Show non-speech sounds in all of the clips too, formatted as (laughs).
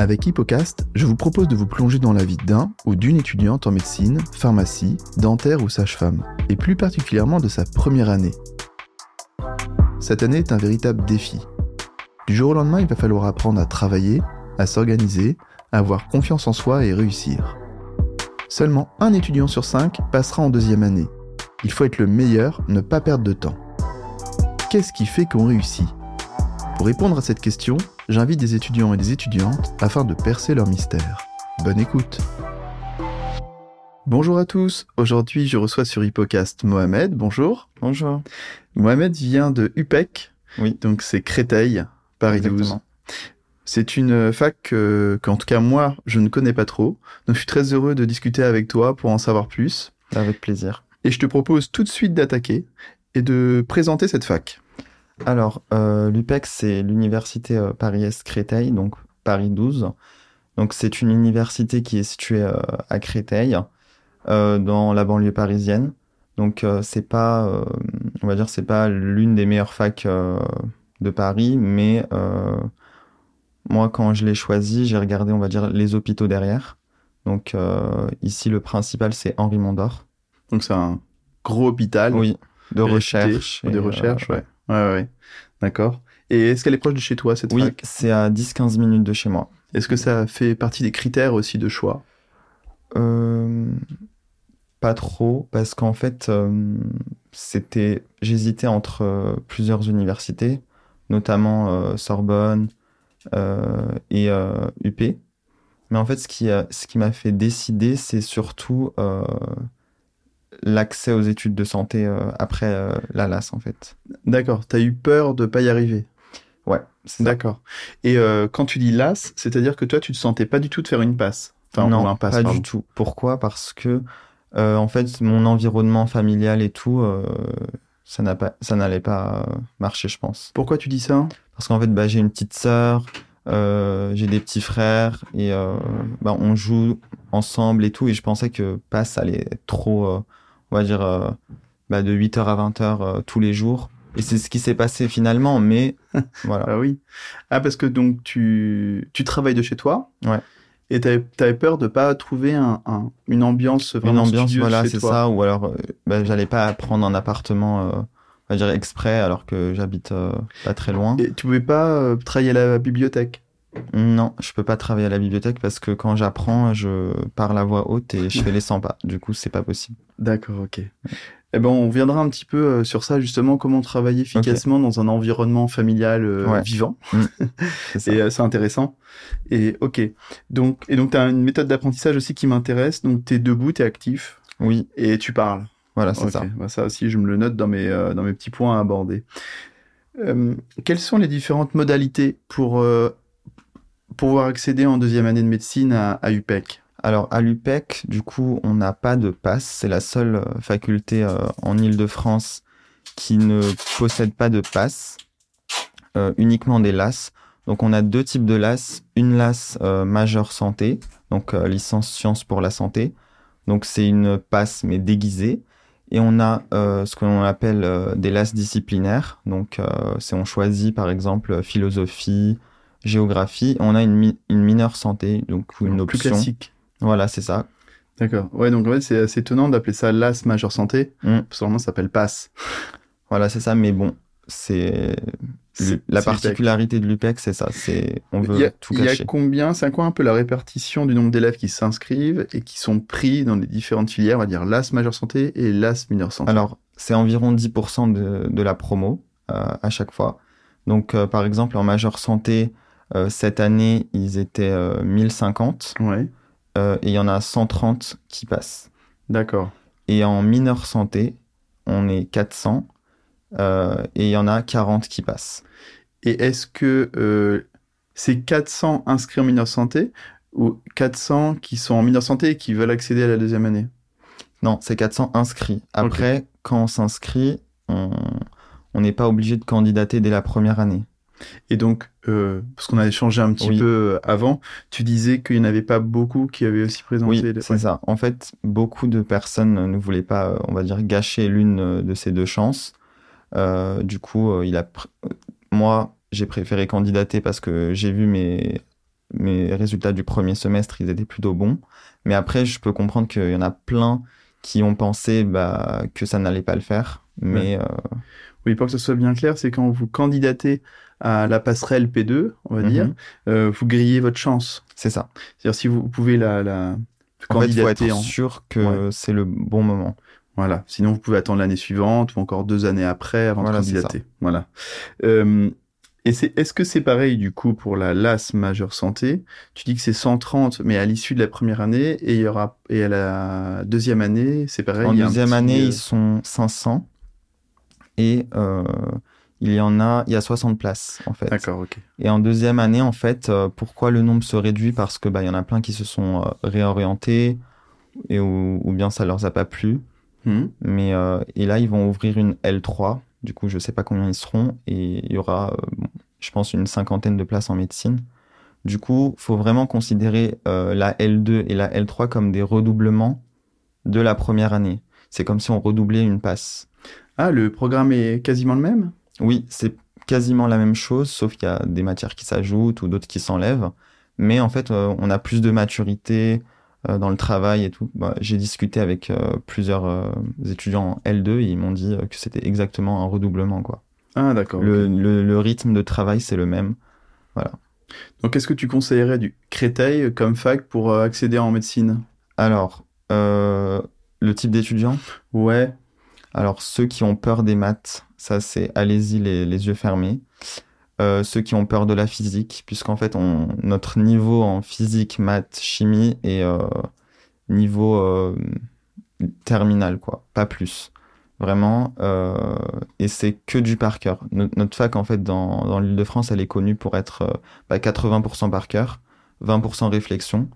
Avec Hippocast, je vous propose de vous plonger dans la vie d'un ou d'une étudiante en médecine, pharmacie, dentaire ou sage-femme, et plus particulièrement de sa première année. Cette année est un véritable défi. Du jour au lendemain, il va falloir apprendre à travailler, à s'organiser, à avoir confiance en soi et réussir. Seulement un étudiant sur cinq passera en deuxième année. Il faut être le meilleur, ne pas perdre de temps. Qu'est-ce qui fait qu'on réussit? Pour répondre à cette question, j'invite des étudiants et des étudiantes afin de percer leur mystère. Bonne écoute Bonjour à tous, aujourd'hui je reçois sur Hippocast Mohamed, bonjour. Bonjour. Mohamed vient de UPEC, Oui. donc c'est Créteil, Paris 12. Exactement. C'est une fac que- qu'en tout cas moi je ne connais pas trop, donc je suis très heureux de discuter avec toi pour en savoir plus. Avec plaisir. Et je te propose tout de suite d'attaquer et de présenter cette fac. Alors, euh, l'UPEC, c'est l'université euh, Paris-Est Créteil, donc Paris 12. Donc, c'est une université qui est située euh, à Créteil, euh, dans la banlieue parisienne. Donc, c'est pas, on va dire, c'est pas l'une des meilleures facs de Paris, mais moi, quand je l'ai choisi, j'ai regardé, on va dire, les hôpitaux derrière. Donc, ici, le principal, c'est Henri Mondor. Donc c'est un gros hôpital. Oui, de recherche. De et, euh, recherche, ouais. Ouais, ouais. D'accord. Et est-ce qu'elle est proche de chez toi, cette Oui, fac? c'est à 10-15 minutes de chez moi. Est-ce que ça fait partie des critères aussi de choix? Euh, pas trop, parce qu'en fait, euh, c'était, j'hésitais entre euh, plusieurs universités, notamment Sorbonne et UP. Mais en fait, ce qui a, ce qui m'a fait décider, c'est surtout l'accès aux études de santé euh, après euh, la LAS, en fait. D'accord. T'as eu peur de pas y arriver? Ouais. D'accord. Et euh, quand tu dis las, c'est-à-dire que toi, tu te sentais pas du tout de faire une passe? Enfin, non, un pas pardon. du tout. Pourquoi? Parce que euh, en fait, mon environnement familial et tout, euh, ça n'a pas, ça n'allait pas euh, marcher, je pense. Pourquoi tu dis ça? Parce qu'en fait, bah, j'ai une petite sœur, j'ai des petits frères et bah, on joue ensemble et tout. Et je pensais que passe allait être trop, on va dire, euh, bah, de 8h à 20h euh, tous les jours. Et c'est ce qui s'est passé finalement, mais (laughs) voilà. Ah oui. Ah, parce que donc tu, tu travailles de chez toi Ouais. Et t'avais avais peur de pas trouver un, un- une ambiance une vraiment ambiance studieuse voilà c'est ça ou alors euh, bah, j'allais pas prendre un appartement on va dire exprès alors que j'habite euh, pas très loin Et tu pouvais pas euh, travailler à la bibliothèque non je peux pas travailler à la bibliothèque parce que quand j'apprends je parle à voix haute et je fais les 100 pas du coup c'est pas possible D'accord, ok. Eh ben, on viendra un petit peu euh, sur ça, justement, comment travailler efficacement dans un environnement familial euh, Ouais. vivant. (laughs) c'est ça Et euh, c'est intéressant. Et ok. Donc, et donc, tu as une méthode d'apprentissage aussi qui m'intéresse. Donc, tu es debout, tu es actif oui et tu parles. voilà c'est ça Bah, ça aussi, je me le note dans mes, euh, dans mes petits points à aborder. Quelles sont les différentes modalités pour pouvoir accéder en deuxième année de médecine à, UPEC alors à l'UPEC du coup on n'a pas de passe. C'est la seule euh, faculté euh, en Île-de-France qui ne possède pas de passe euh, uniquement des LAS donc on a deux types de LAS une LAS majeure santé donc licence sciences pour la santé. Donc c'est une passe mais déguisée. Et on a ce qu'on appelle euh, des LAS disciplinaires. Donc c'est on choisit par exemple philosophie géographie on a une, mi- une mineure santé donc une Plus option classique. voilà, c'est ça. D'accord. Ouais, donc en fait, c'est assez étonnant d'appeler ça LAS majeure santé. Mm. Parce que normalement, ça s'appelle PASS. (laughs) Voilà, c'est ça. Mais bon, c'est la c'est particularité de l'UPEC, c'est ça. C'est on veut a, tout il y a cacher. combien, c'est quoi un peu la répartition du nombre d'élèves qui s'inscrivent et qui sont pris dans les différentes filières, on va dire LAS majeure santé et LAS mineure santé? Alors, c'est environ 10% de, de la promo euh, à chaque fois. Donc, euh, par exemple, en majeure santé, cette année, ils étaient euh, 1050 Ouais, euh, et il y en a 130 qui passent. d'accord. Et en mineure santé, on est 400 euh, et il y en a 40 qui passent. Et est-ce que euh, c'est 400 inscrits en mineure santé ou 400 qui sont en mineure santé et qui veulent accéder à la deuxième année? Non, c'est 400 inscrits. Après, quand on s'inscrit, on n'est pas obligé de candidater dès la première année. Et donc, euh, parce qu'on a échangé un petit Oui. peu euh, avant, tu disais qu'il n'y en avait pas beaucoup qui avaient aussi présenté. Oui, le- c'est ouais. ça. En fait, beaucoup de personnes ne voulaient pas, euh, on va dire, gâcher l'une de ces deux chances. Euh, du coup, il a pr- moi, j'ai préféré candidater parce que j'ai vu mes mes résultats du premier semestre, ils étaient plutôt bons. Mais après, je peux comprendre qu'il y en a plein qui ont pensé bah, que ça n'allait pas le faire. Mais euh, oui, pour que ce soit bien clair, c'est quand vous candidatez à la passerelle P2, on va dire, Mhm. euh, vous grillez votre chance. c'est ça. C'est-à-dire si vous pouvez la, la En fait, il faut candidater être en... sûr que c'est le bon moment. Voilà. Sinon, vous pouvez attendre l'année suivante ou encore deux années après avant Voilà, de candidater. Voilà. Euh, et c'est, est-ce que c'est pareil du coup pour la LAS majeure santé? Tu dis que c'est 130, mais à l'issue de la première année et il y aura et à la deuxième année, c'est pareil. en deuxième année, euh, ils sont 500 et euh, il y en a, il y a 60 places en fait. D'accord, ok. Et en deuxième année, en fait, euh, pourquoi le nombre se réduit? Parce que bah il y en a plein qui se sont euh, réorientés et ou, ou bien ça leur a pas plu. Mhm. Mais euh, et là, ils vont ouvrir une L3. Du coup, je sais pas combien ils seront et il y aura, bon, je pense, une cinquantaine de places en médecine. Du coup, faut vraiment considérer la L2 et la L3 comme des redoublements de la première année. C'est comme si on redoublait une passe. Ah, le programme est quasiment le même? Oui, c'est quasiment la même chose, sauf qu'il y a des matières qui s'ajoutent ou d'autres qui s'enlèvent. Mais en fait, euh, on a plus de maturité euh, dans le travail et tout. Bah, J'ai discuté avec euh, plusieurs étudiants en L2 et ils m'ont dit que c'était exactement un redoublement. Quoi. Ah, d'accord. Le, ok. le, le rythme de travail, c'est le même. Donc, est-ce que tu conseillerais du Créteil comme fac pour accéder en médecine? Alors, le type d'étudiant? Ouais. Alors, ceux qui ont peur des maths, ça c'est allez-y les, yeux fermés. Euh, ceux qui ont peur de la physique, puisqu'en fait, notre niveau en physique, maths, chimie est euh, niveau euh, terminal, quoi, pas plus. Vraiment, et c'est que du par cœur. No- notre fac, en fait, dans, l'île de France, elle est connue pour être euh, bah, 80% par cœur, 20% réflexion.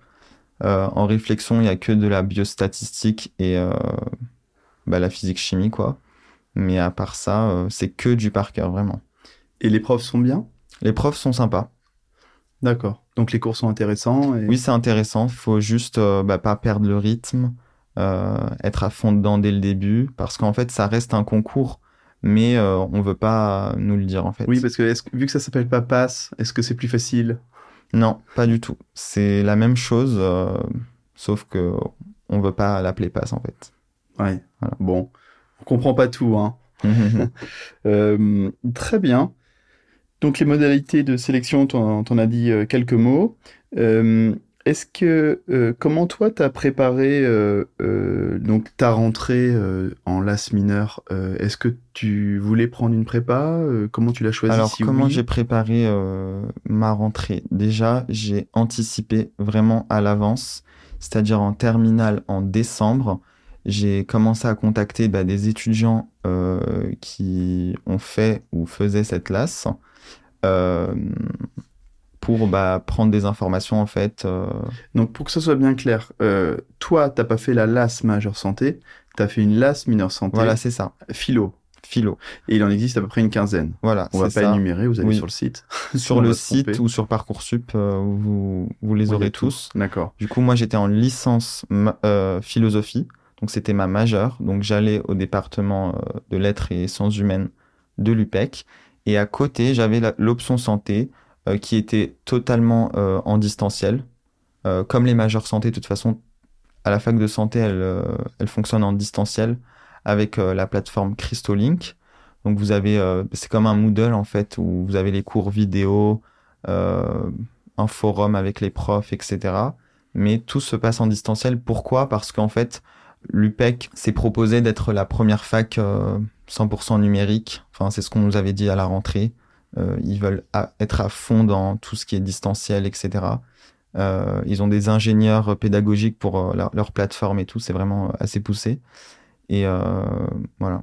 En réflexion, il n'y a que de la biostatistique et bah, la physique-chimie, quoi. Mais à part ça, euh, c'est que du par cœur, vraiment. Et les profs sont bien? Les profs sont sympas. D'accord. Donc, les cours sont intéressants et... Oui, c'est intéressant. Faut juste euh, bah, pas perdre le rythme, euh, être à fond dedans dès le début, parce qu'en fait, ça reste un concours, mais euh, on veut pas nous le dire en fait. Oui, parce que- vu que ça s'appelle pas passe, est-ce que c'est plus facile? Non, pas du tout. C'est la même chose, euh, sauf que on veut pas l'appeler passe en fait. Ouais. Voilà. Bon, on comprend pas tout, hein. (laughs) (laughs) Euh, très bien. Donc les modalités de sélection, t'en t'en as dit euh, quelques mots. Euh, Est-ce que euh, comment toi t'as préparé euh, euh, donc ta rentrée en LAS mineur Est-ce que tu voulais prendre une prépa Comment tu l'as choisi Alors, si comment oui? j'ai préparé ma rentrée? Déjà, j'ai anticipé vraiment à l'avance, c'est-à-dire en terminale en décembre, j'ai commencé à contacter bah, des étudiants euh, qui ont fait ou faisaient cette LAS euh, pour bah, prendre des informations en fait. euh, Donc pour que ça soit bien clair, euh, toi t'as pas fait la LAS majeure santé, t'as fait une LAS mineure santé Voilà, c'est ça. philo. Philo. Et il en existe à peu près une quinzaine. Voilà, On va c'est pas ça. énumérer, vous allez Oui. sur le site. (laughs) Sur le va site tromper. ou sur Parcoursup, euh, vous, vous les Oui, aurez tous. D'accord. Du coup, moi, j'étais en licence euh, philosophie, donc c'était ma majeure. Donc j'allais au département euh, de lettres et sciences humaines de l'UPEC. Et à côté, j'avais l'option santé euh, qui était totalement euh, en distanciel. Comme les majeures santé, de toute façon, à la fac de santé, elle, elle fonctionne en distanciel avec la plateforme Crystolink. Donc vous avez, c'est comme un Moodle en fait, où vous avez les cours vidéo, un forum avec les profs, etc mais tout se passe en distanciel. Pourquoi? Parce qu'en fait, l'UPEC s'est proposé d'être la première fac euh, 100% numérique. Enfin, c'est ce qu'on nous avait dit à la rentrée. Euh, ils veulent à- être à fond dans tout ce qui est distanciel, etc. Euh, ils ont des ingénieurs pédagogiques pour euh, leur, leur plateforme et tout. C'est vraiment assez poussé. Et euh, voilà.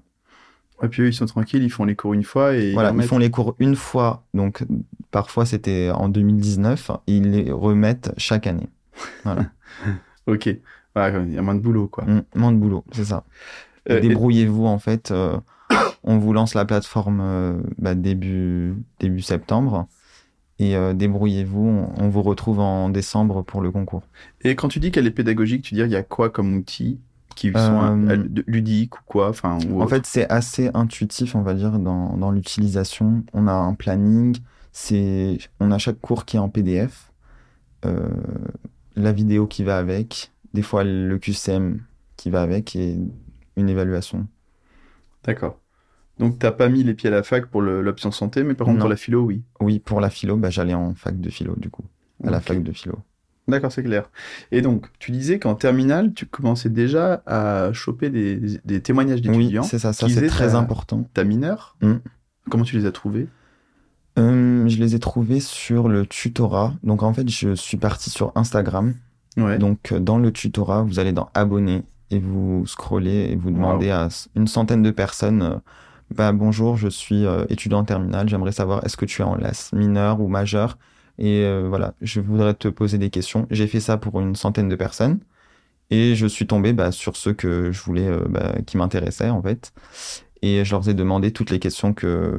Et puis eux, ils sont tranquilles, ils font les cours une fois et Voilà, ils font les cours une fois. Donc, parfois, c'était en 2019. Et ils les remettent chaque année. (laughs) Ok. Ouais, il y a moins de boulot, quoi. Mm, moins de boulot, c'est ça. Euh, et- Débrouillez-vous en fait. euh, on vous lance la plateforme euh, bah, début début septembre et débrouillez-vous. On, on vous retrouve en décembre pour le concours. Et quand tu dis qu'elle est pédagogique, tu dis il y a quoi comme outils qui sont ludiques ou quoi enfin, En fait, c'est assez intuitif, on va dire, dans, dans l'utilisation. On a un planning. C'est on a chaque cours qui est en PDF. la vidéo qui va avec, des fois le QCM qui va avec et une évaluation. D'accord. Donc, t'as pas mis les pieds à la fac pour l'option santé, mais par contre, pour la philo, oui. Oui, pour la philo, bah, j'allais en fac de philo, du coup. À la fac de philo. D'accord, c'est clair. Et donc, tu disais qu'en terminale, tu commençais déjà à choper des, témoignages d'étudiants. Oui, c'est ça, ça c'est très important. Ta mineure mm. Comment tu les as trouvés? Euh, Je les ai trouvés sur le tutorat. Donc, en fait, je suis parti sur Instagram. Ouais. Donc, dans le tutorat, vous allez dans Abonner et vous scrollez et vous demandez à une centaine de personnes euh, bah, bonjour, je suis euh, étudiant en terminale, j'aimerais savoir est-ce que tu es en LAS mineur ou majeur Et euh, voilà, je voudrais te poser des questions. J'ai fait ça pour une centaine de personnes et je suis tombé bah, sur ceux que je voulais, euh, bah, qui m'intéressaient en fait. Et je leur ai demandé toutes les questions que,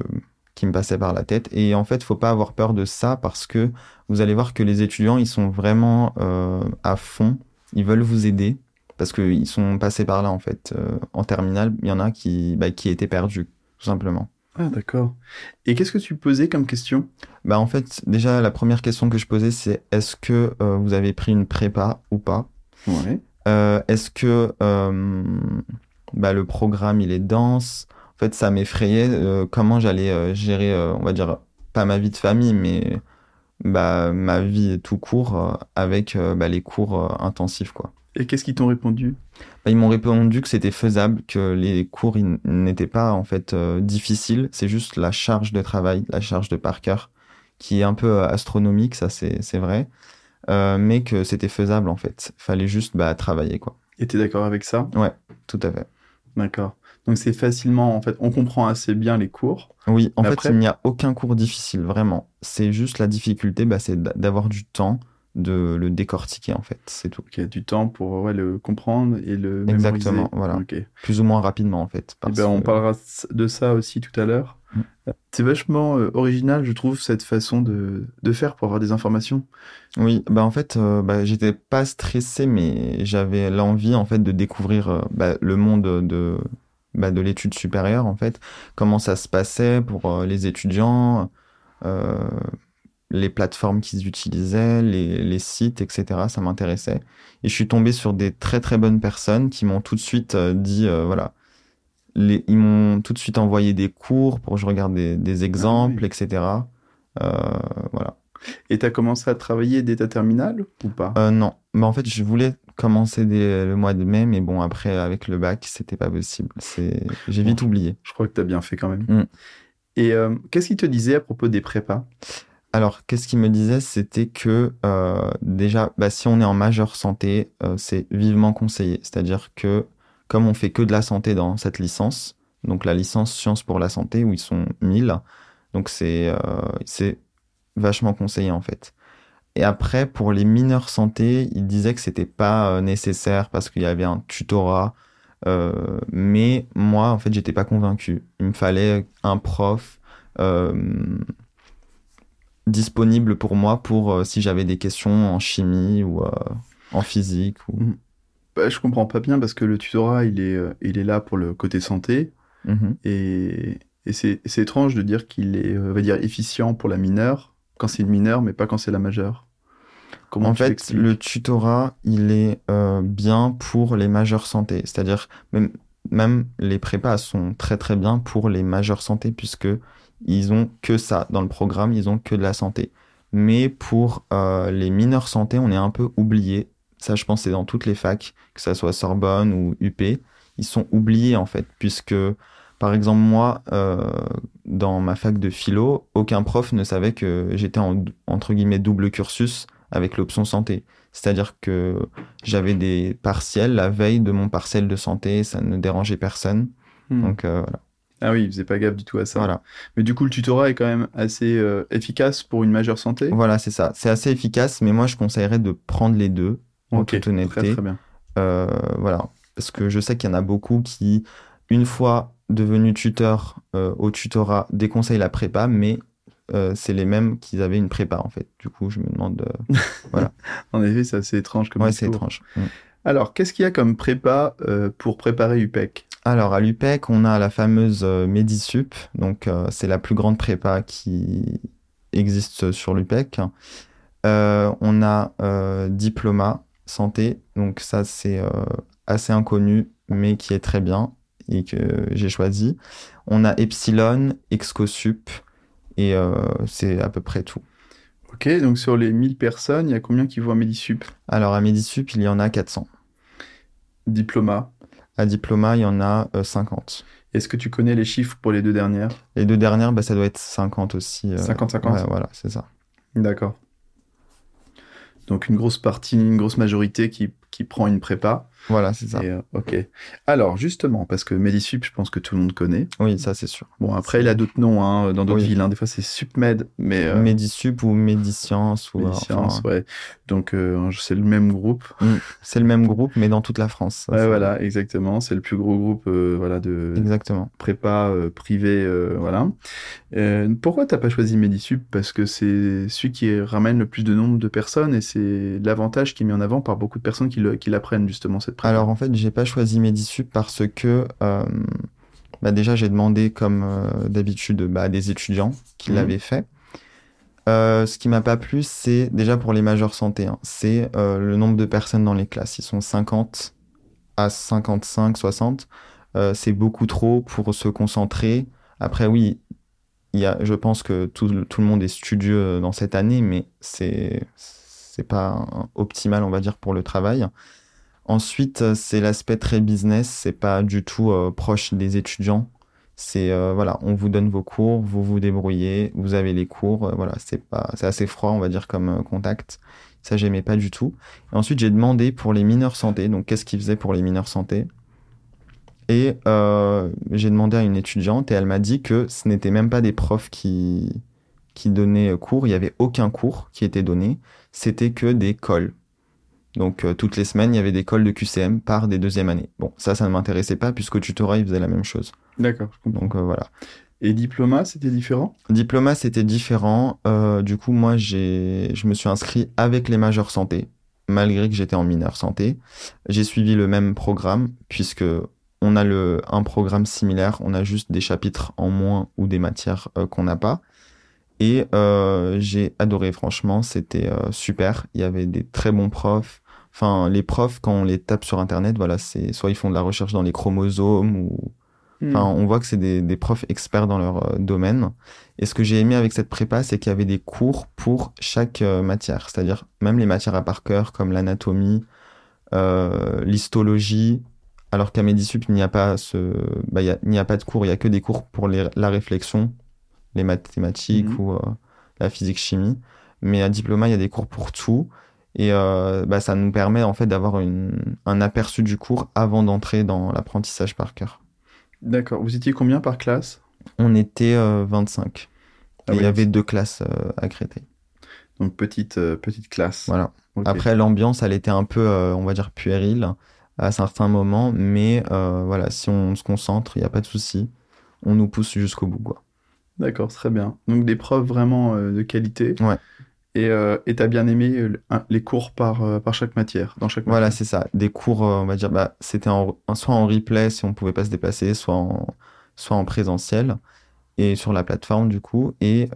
qui me passaient par la tête. Et en fait, faut pas avoir peur de ça parce que vous allez voir que les étudiants, ils sont vraiment à fond. Ils veulent vous aider parce qu'ils sont passés par là en fait. en terminale, il y en a qui, bah, qui étaient perdus simplement. Ah, d'accord. Et qu'est-ce que tu posais comme question? Bah, en fait, déjà, la première question que je posais, c'est est-ce que euh, vous avez pris une prépa ou pas? Ouais. Euh, est-ce que euh, bah, le programme, il est dense? En fait, ça m'effrayait comment j'allais gérer, on va dire, pas ma vie de famille, mais bah, ma vie tout court avec bah, les cours intensifs, quoi. Et qu'est-ce qu'ils t'ont répondu? Bah, Ils m'ont répondu que c'était faisable, que les cours n'étaient pas en fait euh, difficiles. C'est juste la charge de travail, la charge de par cœur, qui est un peu euh, astronomique, ça c'est vrai, euh, mais que c'était faisable en fait. Fallait juste bah, travailler quoi. Et t'es d'accord avec ça? Ouais, tout à fait. D'accord. Donc c'est facilement, en fait, on comprend assez bien les cours. Oui, en fait, il n'y a aucun cours difficile, vraiment. C'est juste la difficulté, bah, c'est d'avoir du temps de le décortiquer en fait, c'est tout. Il y a du temps pour le comprendre et le Exactement, voilà. Plus ou moins rapidement en fait. Eh ben, on parlera de ça aussi tout à l'heure. Mm. C'est vachement euh, original, je trouve, cette façon de, de, faire pour avoir des informations. Oui, bah en fait, euh, bah, j'étais pas stressé, mais j'avais l'envie en fait de découvrir euh, bah, le monde de, bah, de l'étude supérieure en fait, comment ça se passait pour les étudiants les plateformes qu'ils utilisaient, les, sites, etc. Ça m'intéressait. Et je suis tombé sur des très très bonnes personnes qui m'ont tout de suite euh, dit, euh, voilà, les, ils m'ont tout de suite envoyé des cours pour que je regarde des, exemples, etc. Euh, voilà. Et tu as commencé à travailler dès ta terminale ou pas? Non. Bah, en fait, je voulais commencer dès le mois de mai, mais bon, après, avec le bac, c'était pas possible. C'est... J'ai vite oublié. Je crois que tu as bien fait quand même. Mm. Et qu'est-ce qu'il te disait à propos des prépas? Alors, qu'est-ce qu'il me disait? C'était que euh, déjà, bah, si on est en majeure santé, euh, c'est vivement conseillé. C'est-à-dire que comme on fait que de la santé dans cette licence, donc la licence sciences pour la santé où ils sont 1000, donc c'est euh, c'est vachement conseillé en fait. Et après, pour les mineurs santé, il disait que c'était pas nécessaire parce qu'il y avait un tutorat. mais moi, en fait, j'étais pas convaincu. Il me fallait un prof disponible pour moi pour euh, si j'avais des questions en chimie ou euh, en physique. Ou... Mm. Bah, je comprends pas bien parce que le tutorat, il est, euh, il est là pour le côté santé. Mm-hmm. Et, et c'est étrange de dire qu'il est, va dire, efficient pour la mineure quand c'est une mineure, mais pas quand c'est la majeure. Comment en fait, le tutorat, il est bien pour les majeures santé. C'est-à-dire, même, même les prépas sont très très bien pour les majeures santé puisque ils ont que ça dans le programme, ils ont que de la santé. Mais pour euh, les mineurs santé, on est un peu oublié. Ça, je pense, c'est dans toutes les facs, que ça soit Sorbonne ou UP, ils sont oubliés en fait, puisque par exemple moi, euh, dans ma fac de philo, aucun prof ne savait que j'étais en entre guillemets double cursus avec l'option santé. C'est-à-dire que j'avais des partiels la veille de mon partiel de santé, ça ne dérangeait personne. Hmm. Donc euh, voilà. Ah oui, il faisait pas gaffe du tout à ça. Voilà. Mais du coup, le tutorat est quand même assez euh, efficace pour une majeure santé? Voilà, c'est ça. C'est assez efficace, mais moi, je conseillerais de prendre les deux, en toute honnêteté. Très, très bien. Euh, voilà. Parce que je sais qu'il y en a beaucoup qui, une fois devenus tuteurs euh, au tutorat, déconseillent la prépa, mais c'est les mêmes qui avaient une prépa, en fait. Du coup, je me demande... (laughs) voilà. en effet, c'est assez étrange comme Ouais, c'est étrange. Mm. Alors, qu'est-ce qu'il y a comme prépa pour préparer UPEC alors à l'UPEC, on a la fameuse euh, Medisup, donc euh, c'est la plus grande prépa qui existe sur l'UPEC. on a diplôme santé, donc ça c'est assez inconnu, mais qui est très bien et que j'ai choisi. On a Epsilon, Excosup, et c'est à peu près tout. Ok, donc sur les 1000 personnes, il y a combien qui vont à Medisup? Alors à Medisup, il y en a 400. Diploma? À Diploma, il y en a 50. Euh, Est-ce que tu connais les chiffres pour les deux dernières? Les deux dernières, bah, ça doit être 50 aussi. 50-50 euh, voilà, c'est ça. D'accord. Donc une grosse partie, une grosse majorité qui, qui prend une prépa. Voilà, c'est ça. Euh, ok. Alors, justement, parce que Medisup, je pense que tout le monde connaît. Oui, ça, c'est sûr. Bon, après, il a d'autres noms hein, dans d'autres villes. Hein. Des fois, c'est SupMed, mais... Euh... Medisup ou Mediscience. Ou, Mediscience, ouais. Donc, euh, c'est le même groupe. Mm. C'est le même groupe, mais dans toute la France. ouais, voilà, exactement. C'est le plus gros groupe euh, voilà, de exactement. prépa privé. voilà. pourquoi t'as pas choisi Medisup? Parce que c'est celui qui ramène le plus de nombre de personnes et c'est l'avantage qui est mis en avant par beaucoup de personnes qui, qui l'apprennent, justement, cette alors en fait, j'ai pas choisi Medisup parce que euh, bah, déjà j'ai demandé comme euh, d'habitude bah, à des étudiants qui mhm. l'avaient fait. Euh, ce qui m'a pas plu, c'est déjà pour les majeurs santé, hein, c'est le nombre de personnes dans les classes. Ils sont 50 à 55, 60. c'est beaucoup trop pour se concentrer. Après, oui, il y a, je pense que tout, tout, le monde est studieux dans cette année, mais c'est c'est pas optimal, on va dire, pour le travail. Ensuite, euh, c'est l'aspect très business, c'est pas du tout euh, proche des étudiants. C'est euh, voilà, on vous donne vos cours, vous vous débrouillez, vous avez les cours, voilà, c'est pas, c'est assez froid, on va dire comme contact. Ça, j'aimais pas du tout. Ensuite, j'ai demandé pour les mineurs santé, donc qu'est-ce qu'ils faisaient pour les mineurs santé. Et j'ai demandé à une étudiante et elle m'a dit que ce n'était même pas des profs qui qui donnaient cours, il y avait aucun cours qui était donné, c'était que des cols donc euh, toutes les semaines, il y avait des cols de QCM par des deuxièmes années. Bon, ça, ça ne m'intéressait pas puisque tutorat, il faisait la même chose. D'accord. Donc euh, voilà. Et diplôme, c'était différent? Diplôme, c'était différent. Euh, du coup, moi, j'ai, je me suis inscrit avec les majeurs santé, malgré que j'étais en mineur santé. J'ai suivi le même programme puisque on a le, un programme similaire. On a juste des chapitres en moins ou des matières qu'on n'a pas. Et j'ai adoré, franchement, c'était super. Il y avait des très bons profs. Enfin, les profs, quand on les tape sur Internet, voilà, c'est soit ils font de la recherche dans les chromosomes ou. Hmm. Enfin, on voit que c'est des, des, profs experts dans leur euh, domaine. Et ce que j'ai aimé avec cette prépa, c'est qu'il y avait des cours pour chaque euh, matière. C'est-à-dire, même les matières à par cœur, comme l'anatomie, euh, l'histologie, alors qu'à Medisup, il n'y a pas ce, bah, il n'y a, pas de cours, il y a que des cours pour les, la réflexion, les mathématiques hmm. ou la physique-chimie. Mais à Diploma, il y a des cours pour tout. Et euh, bah, ça nous permet en fait d'avoir un aperçu du cours avant d'entrer dans l'apprentissage par cœur. D'accord. Vous étiez combien par classe? On était 25. Euh, ah il y avait deux classes euh, accrétées. Donc petite, petite classe. Voilà. Après, l'ambiance, elle était un peu, on va dire, puérile à certains moments, mais voilà, si on se concentre, il n'y a pas de souci. On nous pousse jusqu'au bout. Quoi. D'accord, très bien. Donc des preuves vraiment de qualité. Ouais. Et euh, tu as bien aimé euh, les cours par, euh, par chaque matière, dans chaque Voilà, c'est ça. Des cours, euh, on va dire, bah, c'était soit en replay si on pouvait pas se déplacer, soit en, soit en présentiel et sur la plateforme du coup. Et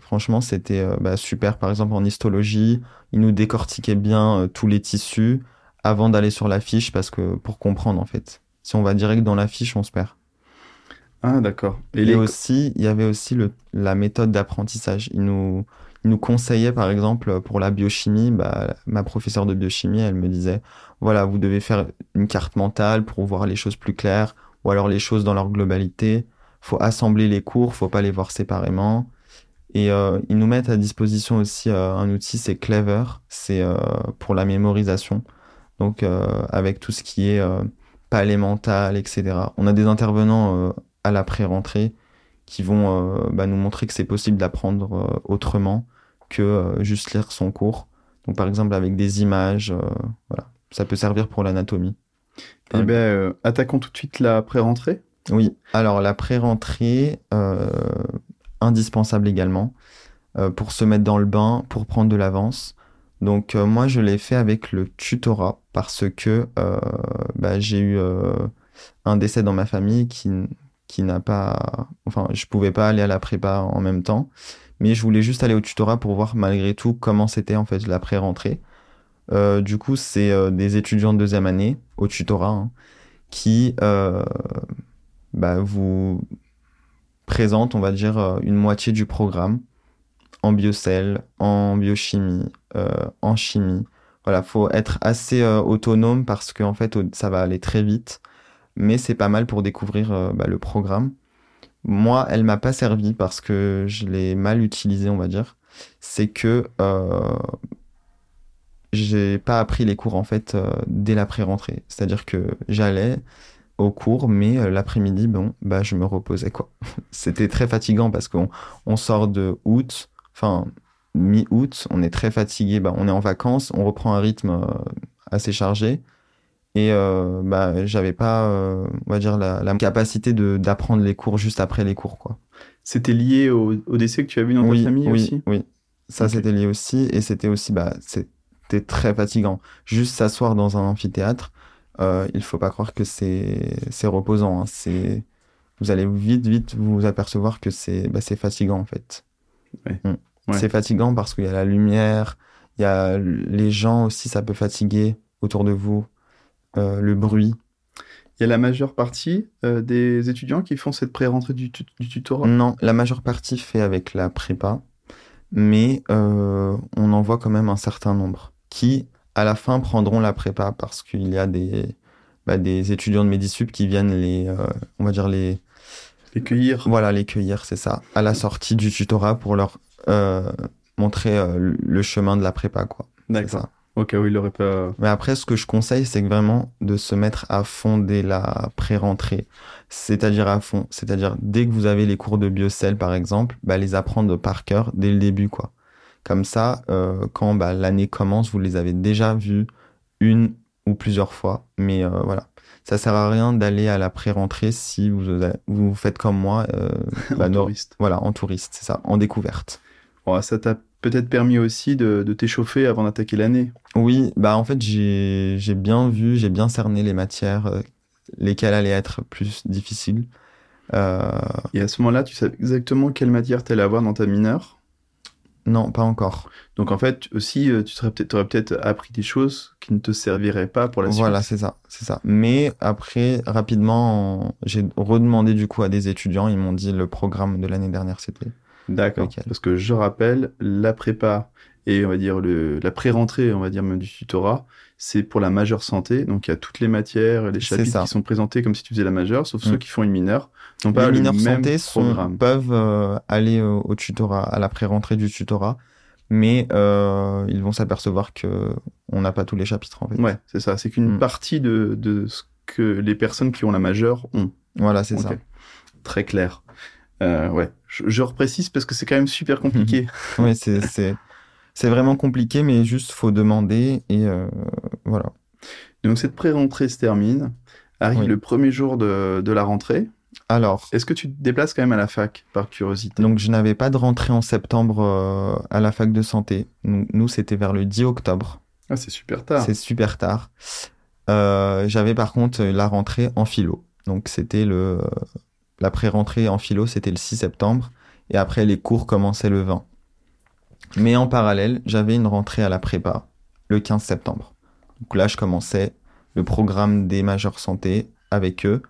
franchement, c'était bah, super. Par exemple, en histologie, ils nous décortiquaient bien tous les tissus avant d'aller sur la fiche parce que pour comprendre en fait. Si on va direct dans la fiche, on se perd. Ah d'accord. Et, aussi, il y avait aussi le, la méthode d'apprentissage. Ils nous nous conseillait par exemple pour la biochimie, bah, ma professeure de biochimie, elle me disait voilà, vous devez faire une carte mentale pour voir les choses plus claires, ou alors les choses dans leur globalité. Faut assembler les cours, faut pas les voir séparément. Et euh, ils nous mettent à disposition aussi euh, un outil, c'est Clever, c'est euh, pour la mémorisation. Donc avec tout ce qui est palais mental, etc. On a des intervenants à la pré-rentrée qui vont euh, bah, nous montrer que c'est possible d'apprendre euh, autrement que euh, juste lire son cours. Donc par exemple avec des images, voilà, ça peut servir pour l'anatomie. Eh ben, attaquons tout de suite la pré-rentrée. Oui, alors la pré-rentrée, indispensable également, pour se mettre dans le bain, pour prendre de l'avance. Donc moi je l'ai fait avec le tutorat parce que bah, j'ai eu un décès dans ma famille qui, qui n'a pas, enfin, je pouvais pas aller à la prépa en même temps, mais je voulais juste aller au tutorat pour voir malgré tout comment c'était en fait la pré-rentrée. Euh, du coup, c'est euh, des étudiants de deuxième année au tutorat hein, qui euh, bah, vous présentent, on va dire, une moitié du programme en biocell, en biochimie, en chimie. Voilà, faut être assez autonome parce qu'en fait, ça va aller très vite mais c'est pas mal pour découvrir euh, bah, le programme. Moi, elle m'a pas servi parce que je l'ai mal utilisé, on va dire. C'est que euh, j'ai pas appris les cours en fait euh, dès la pré-rentrée. C'est-à-dire que j'allais au cours, mais euh, l'après-midi, bon, bah je me reposais. (laughs) C'était très fatigant parce qu'on on sort de août, enfin mi-août, on est très fatigué, bah, on est en vacances, on reprend un rythme assez chargé. Et euh, bah, j'avais pas, euh, on va dire, la, la capacité d'apprendre les cours juste après les cours. quoi. C'était lié au, au, décès que tu as vu dans ta famille oui, aussi? Oui, ça c'était lié aussi. Et c'était aussi, bah, c'était très fatigant. Juste s'asseoir dans un amphithéâtre, euh, il faut pas croire que c'est reposant. Hein. C'est Vous allez vite, vite vous apercevoir que c'est bah, fatigant en fait. Ouais. Mm. C'est fatigant parce qu'il y a la lumière, il y a les gens aussi, ça peut fatiguer autour de vous. Euh, le bruit. Il y a la majeure partie euh, des étudiants qui font cette pré-rentrée du, tutorat? Non, la majeure partie fait avec la prépa, mais euh, on en voit quand même un certain nombre qui, à la fin, prendront la prépa parce qu'il y a des, bah, des étudiants de Medisup qui viennent les, on va dire les, les cueillir. Voilà, les cueillir, c'est ça, à la sortie du tutorat pour leur montrer le chemin de la prépa, quoi. D'accord. Ok, oui, il aurait pas. Mais après, ce que je conseille, c'est vraiment de se mettre à fond dès la pré-rentrée. C'est-à-dire à fond. C'est-à-dire, dès que vous avez les cours de biocell, par exemple, bah, les apprendre par cœur dès le début, quoi. Comme ça, euh, quand bah, l'année commence, vous les avez déjà vus une ou plusieurs fois. Mais euh, voilà. Ça sert à rien d'aller à la pré-rentrée si vous, vous faites comme moi. Euh, (laughs) bah, en touriste. Voilà, en touriste, c'est ça, en découverte. Bon, ça tape peut-être permis aussi de, t'échauffer avant d'attaquer l'année. Oui, bah en fait j'ai bien vu, j'ai bien cerné les matières, euh, lesquelles allaient être plus difficiles. Euh, Et à ce moment-là, tu sais exactement quelle matière tu allais avoir dans ta mineure? Non, pas encore. Donc en fait, aussi, euh, tu aurais peut-être peut appris des choses qui ne te serviraient pas pour la suite. Voilà, c'est ça, c'est ça. Mais après, rapidement, j'ai redemandé du coup à des étudiants, ils m'ont dit le programme de l'année dernière, c'était D'accord. Parce que je rappelle, la prépa et on va dire le, la pré-rentrée, on va dire même du tutorat, c'est pour la majeure santé. Donc il y a toutes les matières, les chapitres qui sont présentés comme si tu faisais la majeure, sauf ceux mm. qui font une mineure. les mineurs santé peuvent euh, aller au, tutorat, à la pré-rentrée du tutorat, mais euh, ils vont s'apercevoir que on n'a pas tous les chapitres en fait. Ouais, c'est ça. C'est qu'une mm. partie de, de ce que les personnes qui ont la majeure ont. Voilà, c'est ça. Très clair. Euh, ouais, je, je, reprécise parce que c'est quand même super compliqué. (laughs) oui, c'est, vraiment compliqué, mais juste faut demander et euh, voilà. Donc cette pré-rentrée se termine, arrive le premier jour de, de la rentrée. Alors, est-ce que tu te déplaces quand même à la fac par curiosité? Donc je n'avais pas de rentrée en septembre euh, à la fac de santé. Nous, nous c'était vers le 10 octobre. Ah, c'est super tard. C'est super tard. J'avais par contre la rentrée en philo. Donc c'était le la pré-rentrée en philo, c'était le 6 septembre, et après les cours commençaient le 20. Mais en parallèle, j'avais une rentrée à la prépa le 15 septembre. Donc là, je commençais le programme des majeurs santé avec eux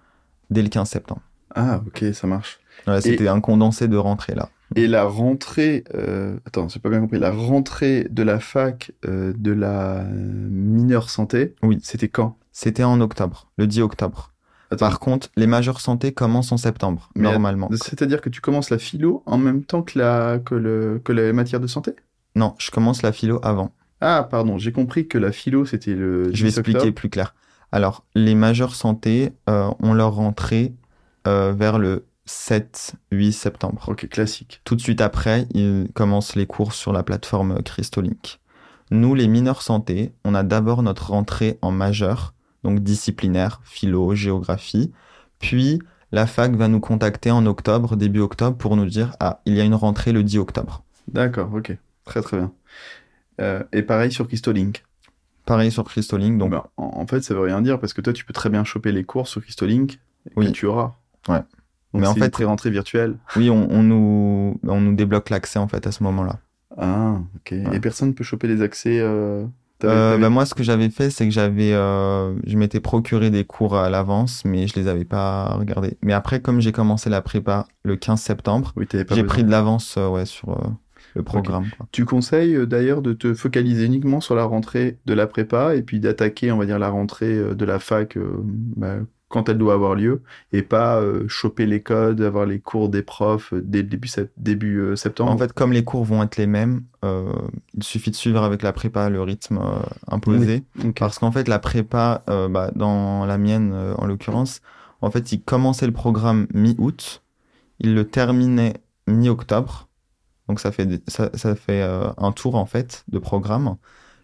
dès le 15 septembre. Ah, ok, ça marche. C'était un condensé de rentrée là. Et la rentrée, euh, attends, j'ai pas bien compris, la rentrée de la fac euh, de la mineure santé, oui. c'était quand? C'était en octobre, le 10 octobre. Par contre, les majeurs santé commencent en septembre, normalement. C'est-à-dire que tu commences la philo en même temps que la, que le, que la matière de santé? Non, je commence la philo avant. Ah, pardon, j'ai compris que la philo, c'était le. Je vais expliquer plus clair. Alors, les majeurs santé euh, ont leur rentrée euh, vers le 7-8 septembre. Ok, classique. Tout de suite après, ils commencent les cours sur la plateforme Crystolink. Nous, les mineurs santé, on a d'abord notre rentrée en majeur donc disciplinaire, philo, géographie. Puis la fac va nous contacter en octobre, début octobre, pour nous dire ah il y a une rentrée le 10 octobre. D'accord, ok, très très bien. Euh, et pareil sur Crystolink. Pareil sur Crystolink, donc. en, fait, ça veut rien dire parce que toi, tu peux très bien choper les cours sur Crystolink et oui. que tu auras. Ouais. Donc Mais en c'est fait- une rentrée virtuelle. Oui, on, on nous, on nous débloque l'accès en fait à ce moment-là. Ah, ok. Ouais. Et personne ne peut choper les accès. Euh... Euh, bah, moi, ce que j'avais fait, c'est que j'avais, euh, je m'étais procuré des cours à l'avance, mais je les avais pas regardés. Mais après, comme j'ai commencé la prépa le 15 septembre, Oui, j'ai besoin. pris de l'avance, euh, ouais, sur euh, le programme. quoi. Tu conseilles d'ailleurs de te focaliser uniquement sur la rentrée de la prépa et puis d'attaquer, on va dire, la rentrée de la fac bah, quand elle doit avoir lieu et pas euh, choper les codes, avoir les cours des profs euh, dès le début, sept- début euh, septembre. En fait, comme les cours vont être les mêmes, euh, il suffit de suivre avec la prépa le rythme imposé. Parce qu'en fait, la prépa, bah, dans la mienne en l'occurrence, en fait, il commençait le programme mi-août, il le terminait mi-octobre. Donc ça fait, des- ça, ça fait un tour en fait de programme.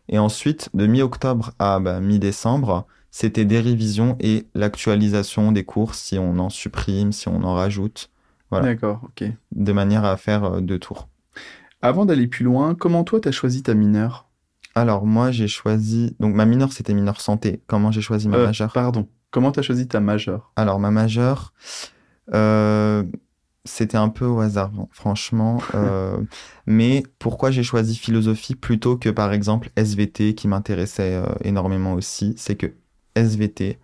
Et ensuite, de mi-octobre à bah, mi-décembre, c'était des révisions et l'actualisation des cours si on en supprime, si on en rajoute, voilà. D'accord, ok. de manière à faire euh, deux tours. Avant d'aller plus loin, comment toi t'as choisi ta mineure? Alors moi, j'ai choisi... Donc ma mineure, c'était mineure santé. Comment j'ai choisi ma Euh, majeure? Pardon. Comment t'as choisi ta majeure? Alors, ma majeure, euh, c'était un peu au hasard, bon, franchement. euh, (laughs) mais pourquoi j'ai choisi philosophie plutôt que, par exemple, SVT, qui m'intéressait énormément aussi C'est que SVT,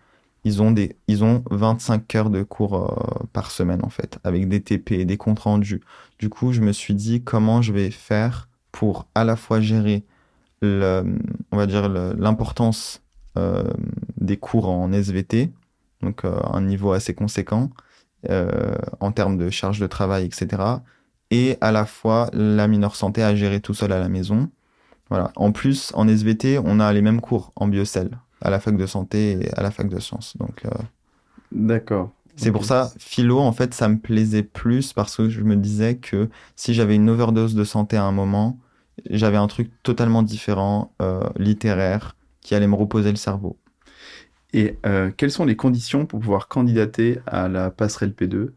ils ont, des, ils ont 25 heures de cours euh, par semaine, en fait, avec des TP, des comptes rendus. Du coup, je me suis dit comment je vais faire pour à la fois gérer, le, on va dire, l'importance euh, des cours en SVT, donc euh, un niveau assez conséquent en termes de charge de travail, etc. Et à la fois la mineure santé à gérer tout seul à la maison. En plus, en SVT, on a les mêmes cours en biocell à la fac de santé et à la fac de sciences. Donc euh, D'accord. c'est pour ça, philo, en fait, ça me plaisait plus parce que je me disais que si j'avais une overdose de santé à un moment, j'avais un truc totalement différent, euh, littéraire, qui allait me reposer le cerveau. Et euh, quelles sont les conditions pour pouvoir candidater à la passerelle P2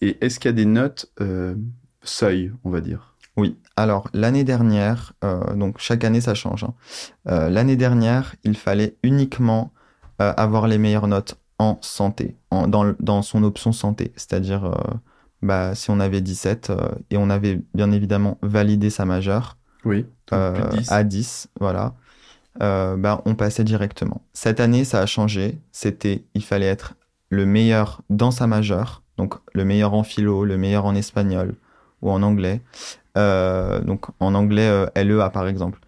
Et est-ce qu'il y a des notes euh, seuil, on va dire? Oui, alors l'année dernière, euh, donc chaque année ça change. hein. Euh, l'année dernière, il fallait uniquement euh, avoir les meilleures notes en santé, en- dans, son option santé. C'est-à-dire, bah, si on avait 17 euh, et on avait bien évidemment validé sa majeure Oui. donc plus de 10. à 10, voilà, bah, on passait directement. Cette année, ça a changé. C'était, il fallait être le meilleur dans sa majeure, donc le meilleur en philo, le meilleur en espagnol ou en anglais. Euh, donc en anglais euh, LEA par exemple.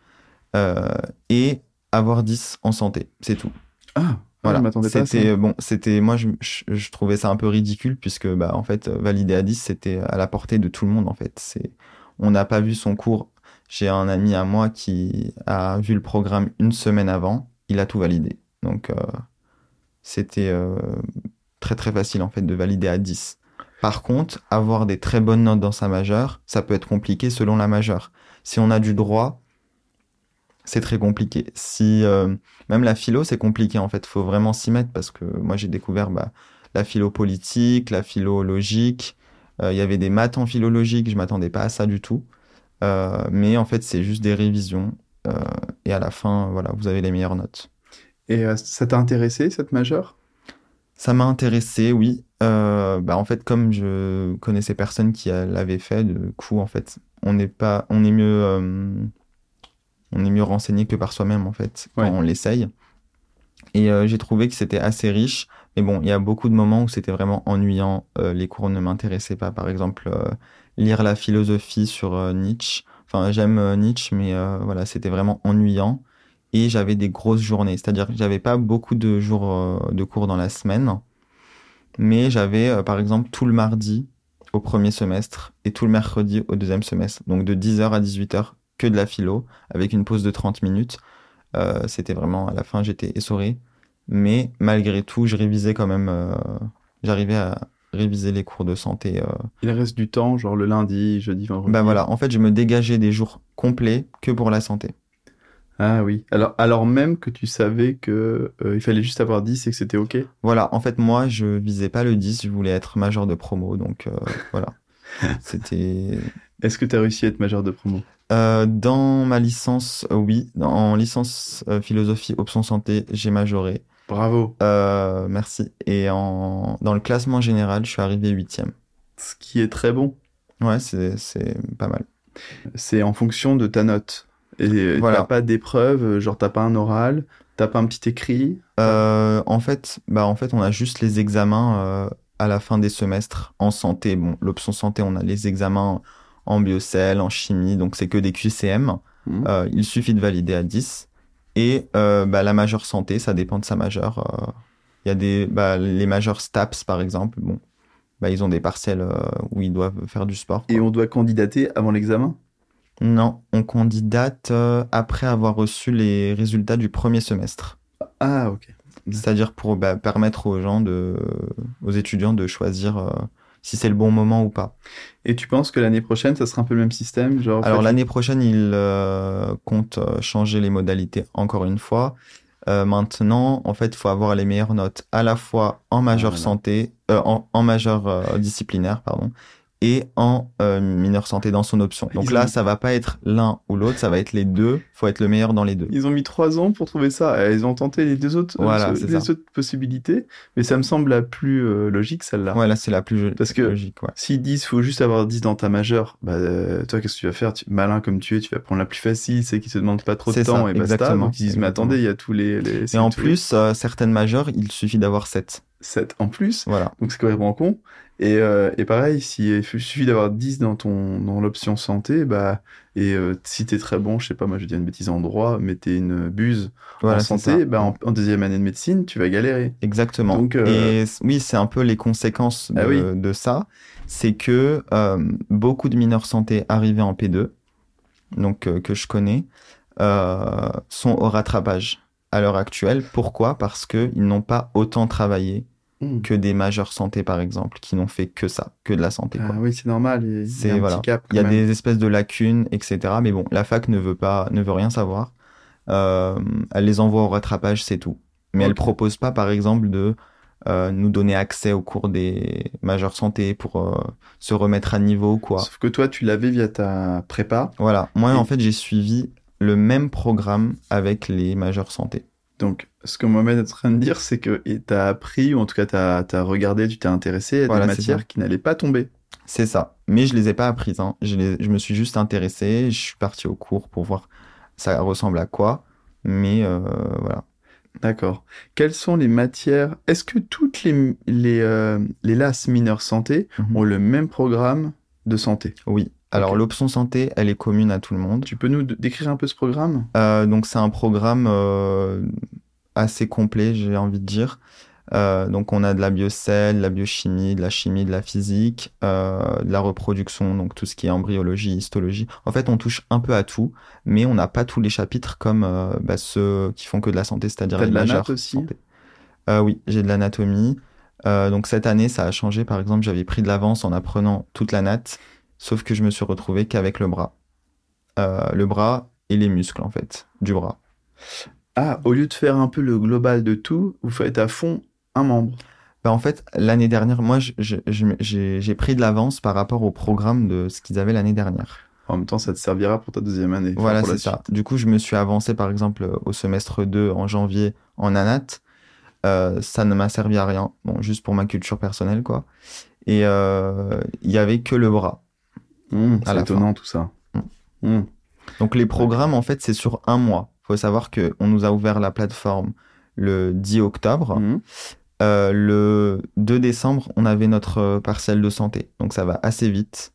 Euh, et avoir 10 en santé, c'est tout. Ah, Voilà. C'était bon, c'était moi je, je, je trouvais ça un peu ridicule puisque bah en fait valider à 10 c'était à la portée de tout le monde en fait. C'est on n'a pas vu son cours. J'ai un ami à moi qui a vu le programme une semaine avant, il a tout validé. Donc euh, c'était euh, très très facile en fait de valider à 10. Par contre, avoir des très bonnes notes dans sa majeure, ça peut être compliqué selon la majeure. Si on a du droit, c'est très compliqué. Si euh, même la philo, c'est compliqué en fait. Faut vraiment s'y mettre parce que moi j'ai découvert bah, la philo politique, la philo logique. Euh, Il y avait des maths en philologique, je m'attendais pas à ça du tout. Euh, mais en fait, c'est juste des révisions et à la fin, voilà, vous avez les meilleures notes. Et ça t'a intéressé, cette majeure? Ça m'a intéressé, oui. Euh, bah, en fait, comme je connaissais personne qui l'avait fait, du coup, en fait, on n'est pas, on est mieux, euh, on est mieux renseigné que par soi-même, en fait, quand Ouais. on l'essaye. Et euh, j'ai trouvé que c'était assez riche. Mais bon, il y a beaucoup de moments où c'était vraiment ennuyant. Les cours ne m'intéressaient pas. Par exemple, lire la philosophie sur Nietzsche. Enfin, j'aime Nietzsche, mais voilà, c'était vraiment ennuyant. Et j'avais des grosses journées. C'est-à-dire que j'avais pas beaucoup de jours de cours dans la semaine. Mais j'avais, euh, par exemple, tout le mardi au premier semestre et tout le mercredi au deuxième semestre. Donc de 10h à 18h, que de la philo, avec une pause de 30 minutes. Euh, c'était vraiment, à la fin, j'étais essoré. Mais malgré tout, je révisais quand même. euh, J'arrivais à réviser les cours de santé. Il reste du temps, genre le lundi, jeudi, vendredi. Bah voilà, en fait, je me dégageais des jours complets que pour la santé. Ah oui. Alors, alors même que tu savais que euh, il fallait juste avoir 10 et que c'était OK. Voilà, en fait, moi, je visais pas le 10, je voulais être major de promo, donc euh, (laughs) voilà. (laughs) C'était. Est-ce que tu as réussi à être majeur de promo? Euh, dans ma licence, oui. En licence philosophie option santé, j'ai majoré. Bravo. Merci. Et en... dans le classement général, je suis arrivé huitième. Ce qui est très bon. Ouais, c'est c'est pas mal. C'est en fonction de ta note. Et Voilà. t'as pas d'épreuve, genre t'as pas un oral, t'as pas un petit écrit. Euh, en fait, bah en fait, on a juste les examens euh, à la fin des semestres en santé. Bon, l'option santé, on a les examens en biocell, en chimie, donc c'est que des QCM. Euh, il suffit de valider à 10. Et euh, bah, la majeure santé, ça dépend de sa majeure. euh. Il y a des bah, les majeurs STAPS par exemple. Bon, bah, ils ont des partiels euh, où ils doivent faire du sport. Et on doit candidater avant l'examen? Non, on candidate euh, après avoir reçu les résultats du premier semestre. Ah, ok. C'est-à-dire pour bah, permettre aux gens de, aux étudiants de choisir euh, si c'est le bon moment ou pas. Et tu penses que l'année prochaine, ça sera un peu le même système genre Alors l'année prochaine, ils euh, comptent euh, changer les modalités encore une fois. Maintenant, en fait, il faut avoir les meilleures notes à la fois en majeure voilà. santé, en, en majeure disciplinaire, pardon, et en euh, mineure santé dans son option. Donc Ils là, ont- ça va pas être l'un ou l'autre, ça va être les deux. faut être le meilleur dans les deux. Ils ont mis trois ans pour trouver ça. Ils ont tenté les deux autres, Voilà, euh, c'est les ça. autres possibilités, mais ça me semble la plus euh, logique celle-là. Ouais, là, c'est la plus jo- Parce que- logique. Ouais. S'ils disent faut juste avoir 10 dans ta majeure, bah toi qu'est-ce que tu vas faire? Tu... Malin comme tu es, tu vas prendre la plus facile, c'est qui te demande pas trop de temps ça, et basta. exactement, Donc ils disent mais attendez, il y a tous les. les Et en plus, certaines majeures, il suffit d'avoir 7. 7 en plus, Voilà. donc c'est complètement con. Et, euh, et pareil, si il suffit d'avoir 10 dans ton dans l'option santé, bah et euh, si t'es très bon, je sais pas, moi je dis une bêtise en droit, mais t'es une buse Voilà, en c'est santé, bah en, en deuxième année de médecine, tu vas galérer. Exactement. Donc, euh, Et oui, c'est un peu les conséquences de, Ah oui. de ça. C'est que euh, beaucoup de mineurs santé arrivés en P2, donc que je connais, sont au rattrapage à l'heure actuelle. Pourquoi? Parce qu'ils n'ont pas autant travaillé Hmm. que des majeurs santé, par exemple, qui n'ont fait que ça, que de la santé. Ah quoi. oui, c'est normal. Il y a un voilà. petit cap. Il y a des espèces de lacunes, etc. Mais bon, la fac ne veut pas, ne veut rien savoir. Euh, elle les envoie au rattrapage, c'est tout. Mais elle Ok. propose pas, par exemple, de euh, nous donner accès au cours des majeures santé pour euh, se remettre à niveau, quoi. Sauf que toi, tu l'avais via ta prépa. Voilà. Moi, Et- en fait, j'ai suivi le même programme avec les majeures santé. Donc, ce que Mohamed est en train de dire, c'est que tu as appris, ou en tout cas, tu as, regardé, tu t'es intéressé à Voilà, des matières qui n'allaient pas tomber. C'est ça. Mais je les ai pas apprises. Hein. Je, les- je me suis juste intéressé. Je suis parti au cours pour voir ça ressemble à quoi. Mais euh, voilà. D'accord. Quelles sont les matières Est-ce que toutes les, les, euh, les LAS mineurs santé Mhm. ont le même programme de santé? Oui. Alors l'option santé, elle est commune à tout le monde. Tu peux nous décrire un peu ce programme? Euh, donc c'est un programme euh, assez complet, j'ai envie de dire. Euh, donc on a de la biocell, de la biochimie, de la chimie, de la physique, de la reproduction, donc tout ce qui est embryologie, histologie. En fait, on touche un peu à tout, mais on n'a pas tous les chapitres comme bah, ceux qui font que de la santé, c'est-à-dire les de la natte aussi? santé. Oui, j'ai de l'anatomie. Donc cette année, ça a changé. Par exemple, j'avais pris de l'avance en apprenant toute la natte, sauf que je me suis retrouvé qu'avec le bras. Euh, le bras et les muscles, en fait, du bras. Ah, au lieu de faire un peu le global de tout, vous faites à fond un membre. Bah, en fait, l'année dernière, moi, j'ai pris de l'avance par rapport au programme de ce qu'ils avaient l'année dernière. En même temps, ça te servira pour ta deuxième année. Voilà, c'est ça. Du coup, je me suis avancé, par exemple, au semestre 2 en janvier en anat. Euh, ça ne m'a servi à rien. Bon, juste pour ma culture personnelle, quoi. Et euh, il y avait que le bras. Mmh, c'est étonnant tout ça. Mm. Mmh. Donc les programmes, en fait, c'est sur un mois. faut savoir que on nous a ouvert la plateforme le 10 octobre. Mmh. Euh, le 2 décembre, on avait notre partiel de santé. Donc ça va assez vite.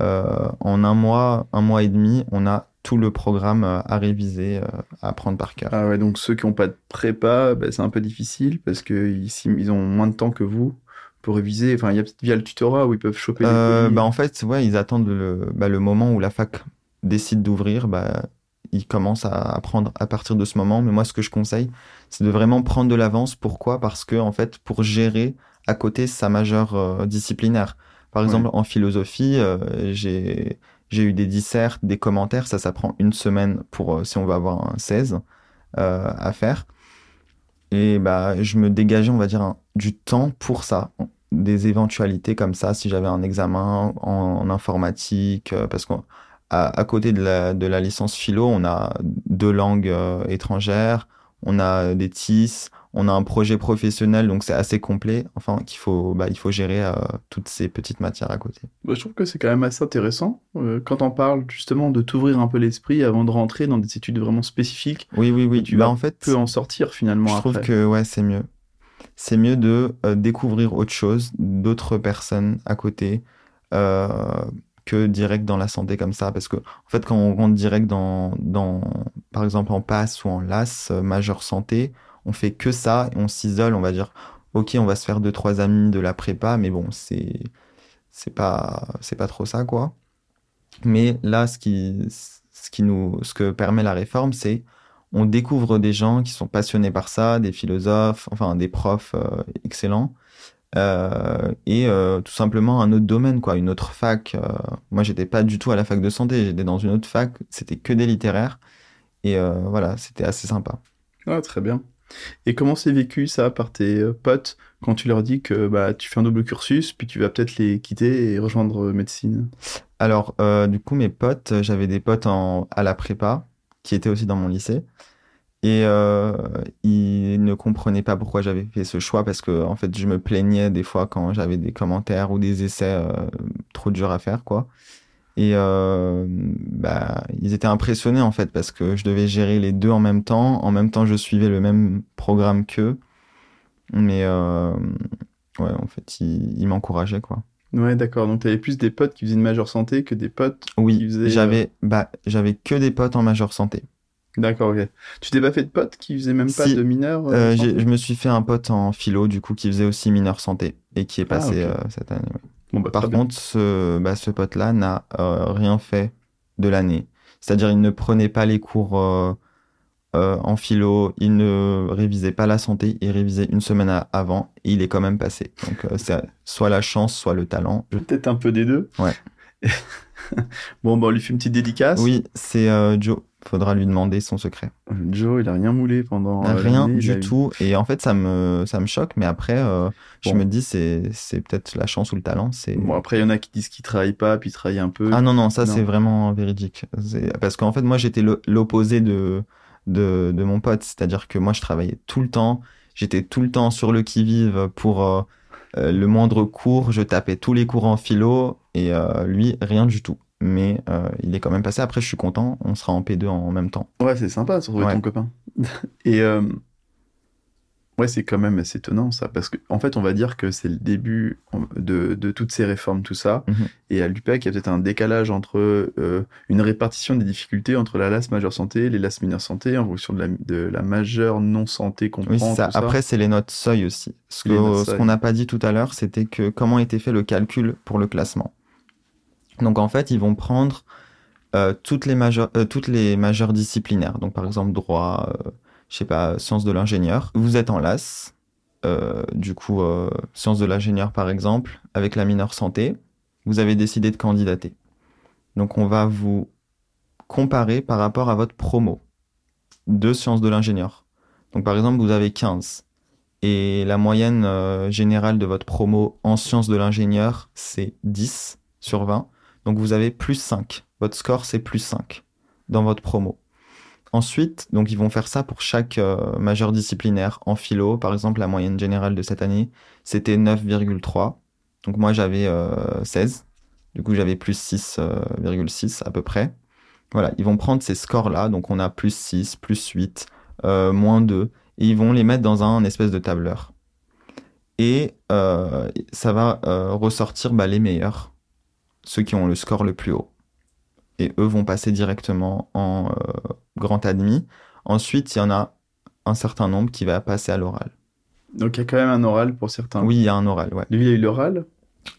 Euh, en un mois, un mois et demi, on a tout le programme euh, à réviser, à apprendre par cœur. Ah ouais, donc ceux qui n'ont pas de prépa, bah, c'est un peu difficile parce qu'ils ils ont moins de temps que vous pour réviser. Enfin, il y a via le tutorat où ils peuvent choper Euh, les colis. bah, en fait, ouais, ils attendent le, bah, le moment où la fac décide d'ouvrir. Bah, ils commencent à apprendre à partir de ce moment. Mais moi, ce que je conseille, c'est de vraiment prendre de l'avance. Pourquoi? Parce que, en fait, pour gérer à côté sa majeure euh, disciplinaire. Par Ouais. exemple, en philosophie, euh, j'ai j'ai eu des dissertes, des commentaires. Ça, ça prend une semaine pour euh, si on veut avoir un 16 euh, à faire. Et bah, je me dégageais, on va dire, du temps pour ça, des éventualités comme ça, si j'avais un examen en, informatique, euh, parce qu'à côté de la, de la licence philo, on a deux langues euh, étrangères, on a des TIS, on a un projet professionnel, donc c'est assez complet. Enfin, qu'il faut, bah, il faut gérer euh, toutes ces petites matières à côté. Bah, je trouve que c'est quand même assez intéressant euh, quand on parle justement de t'ouvrir un peu l'esprit avant de rentrer dans des études vraiment spécifiques. Oui, oui, oui. Tu bah, vas en fait, peux en sortir finalement. je trouve que ouais, c'est mieux. C'est mieux de euh, découvrir autre chose, d'autres personnes à côté, que direct dans la santé comme ça. Parce que, en fait, quand on rentre direct dans, dans par exemple, en PASS ou en LAS, majeur santé, on fait que ça on s'isole, on va dire, ok, on va se faire deux, trois amis de la prépa, mais bon, c'est, c'est pas, c'est pas trop ça, quoi. Mais là, ce qui, ce qui nous, ce que permet la réforme, c'est on découvre des gens qui sont passionnés par ça, des philosophes, enfin des profs euh, excellents, euh, et euh, tout simplement un autre domaine, quoi, une autre fac. Moi, j'étais pas du tout à la fac de santé, j'étais dans une autre fac, c'était que des littéraires, et voilà, c'était assez sympa. Ah, très bien. Et comment c'est vécu ça par tes euh, potes quand tu leur dis que bah, tu fais un double cursus, puis tu vas peut-être les quitter et rejoindre euh, médecine? Alors, euh, du coup, mes potes, j'avais des potes à la prépa qui étaient aussi dans mon lycée. Et ils ne comprenaient pas pourquoi j'avais fait ce choix parce que, en fait, je me plaignais des fois quand j'avais des commentaires ou des essais trop durs à faire, quoi. Et euh, bah, ils étaient impressionnés, en fait, parce que je devais gérer les deux en même temps. En même temps, je suivais le même programme qu'eux. Mais euh, ouais, en fait, ils, ils m'encourageaient, quoi. Ouais, d'accord. Donc, tu avais plus des potes qui faisaient une majeure santé que des potes qui Oui, faisaient. euh, j'avais bah, j'avais que des potes en majeure santé. D'accord, ok. Tu t'es pas fait de potes qui faisaient même pas Si. de euh, j'ai- je me suis fait un pote en philo, du coup, qui faisait aussi mineur santé et qui est Ah, passé cette année. ouais. Bon, bah, Par contre, ce, bah, ce pote-là n'a euh, rien fait de l'année. C'est-à-dire, il ne prenait pas les cours euh, euh, en philo, il ne révisait pas la santé, il révisait une semaine à- avant et il est quand même passé. Donc, c'est soit la chance, soit le talent. Peut-être un peu des deux. Ouais. (laughs) bon, bah, on lui fait une petite dédicace. Oui, c'est Joe. Faudra lui demander son secret. Joe, il a rien moulé pendant. euh, Rien du eu- tout. Et en fait, ça me, ça me choque, mais après, euh, je me dis, c'est, c'est peut-être la chance ou le talent. C'est... Bon, après, il y en a qui disent qu'ils travaillent pas, puis ils travaillent un peu. Ah non, non, ça c'est vraiment véridique. Parce qu'en fait, moi j'étais l'opposé de, de, de mon pote. C'est-à-dire que moi je travaillais tout le temps. J'étais tout le temps sur le qui-vive pour euh, le moindre cours. Je tapais tous les cours en philo et lui, rien du tout. Mais euh, il est quand même passé. Après, je suis content. On sera en P2 en même temps. Ouais, c'est sympa de se retrouver Ouais. ton copain. (laughs) Et euh, ouais, c'est quand même assez étonnant ça, parce que en fait, on va dire que c'est le début de, de toutes ces réformes, tout ça. Mhm. Et à l'UPEC, il y a peut-être un décalage entre euh, une répartition des difficultés entre la LAS majeure santé et les LAS mineure santé en fonction de la, de la majeure non santé qu'on Oui, prend. ça. tout. Après, c'est les notes seuil aussi. Ce qu'on n'a pas dit tout à l'heure, c'était que comment était fait le calcul pour le classement. Donc en fait, ils vont prendre euh, toutes les majeures, euh, toutes les majeures disciplinaires. Donc par exemple droit, euh, je sais pas, sciences de l'ingénieur. Vous êtes en LAS, euh, du coup sciences de l'ingénieur par exemple, avec la mineure santé. Vous avez décidé de candidater. Donc on va vous comparer par rapport à votre promo de sciences de l'ingénieur. Donc par exemple, vous avez 15 et la moyenne générale de votre promo en sciences de l'ingénieur, c'est 10 sur 20. Donc vous avez plus 5. Votre score, c'est plus 5 dans votre promo. Ensuite, donc ils vont faire ça pour chaque euh, majeur disciplinaire. En philo, par exemple, la moyenne générale de cette année, c'était 9,3. Donc moi, j'avais euh, 16. Du coup, j'avais plus 6,6 à peu près. Voilà, ils vont prendre ces scores-là. Donc on a plus 6, plus 8, euh, moins 2. Et ils vont les mettre dans un espèce de tableur. Et euh, ça va euh, ressortir bah, les meilleurs, ceux qui ont le score le plus haut. Et eux vont passer directement en euh, grand admis. Ensuite, il y en a un certain nombre qui va passer à l'oral. Donc il y a quand même un oral pour certains. Oui, il y a un oral, ouais. Lui, il a eu l'oral?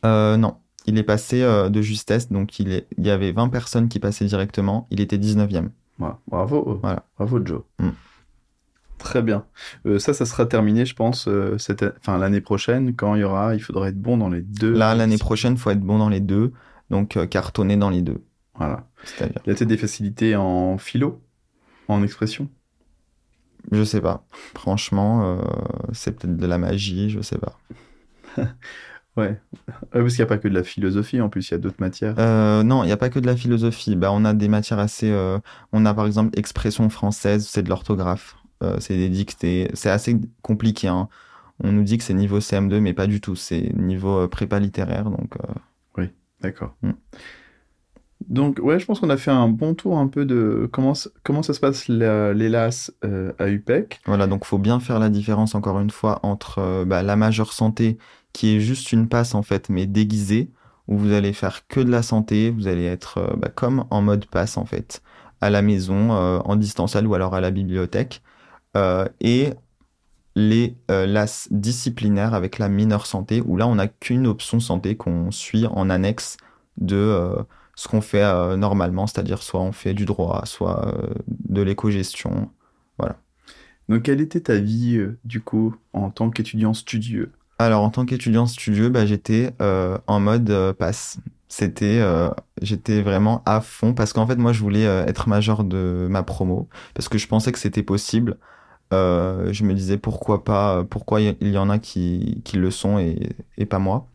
Euh, non, il est passé euh, de justesse, donc il, est, il y avait 20 personnes qui passaient directement, il était 19e. Ouais, bravo. Voilà. Bravo, Joe. Mm. Très bien. Euh, ça, ça sera terminé, je pense, cette, enfin, l'année prochaine, quand il y aura, il faudra être bon dans les deux. Là, l'année prochaine, faut être bon dans les deux, donc euh, cartonner dans les deux. Voilà. C'est-à-dire, Il y a peut-être des facilités en philo, en expression? je sais pas. Franchement, euh, c'est peut-être de la magie, je sais pas. (laughs) Ouais. Parce qu'il n'y a pas que de la philosophie, en plus, il y a d'autres matières. Euh, non, il n'y a pas que de la philosophie. Bah, on a des matières assez. euh, on a par exemple expression française, c'est de l'orthographe. c'est des dictées. C'est assez compliqué. Hein. On nous dit que c'est niveau CM2, mais pas du tout. C'est niveau prépa littéraire. Donc, d'accord. Mm. Donc, ouais, je pense qu'on a fait un bon tour un peu de comment, comment ça se passe la- les LAS euh, à UPEC. Voilà, donc faut bien faire la différence encore une fois entre euh, bah, la majeure santé qui est juste une passe en fait, mais déguisée, où vous allez faire que de la santé, vous allez être euh, bah, comme en mode passe en fait, à la maison, en distanciel ou alors à la bibliothèque, et les euh, LAS disciplinaires avec la mineure santé, où là on n'a qu'une option santé qu'on suit en annexe de euh, ce qu'on fait euh, normalement, c'est-à-dire soit on fait du droit, soit de l'éco-gestion. Donc, quelle était ta vie, du coup, en tant qu'étudiant studieux? Alors, en tant qu'étudiant studieux, bah, j'étais en mode passe. C'était, j'étais vraiment à fond parce qu'en fait, moi, je voulais être major de ma promo parce que je pensais que c'était possible. Euh, je me disais pourquoi pas, pourquoi il y en a qui, qui le sont et, pas moi.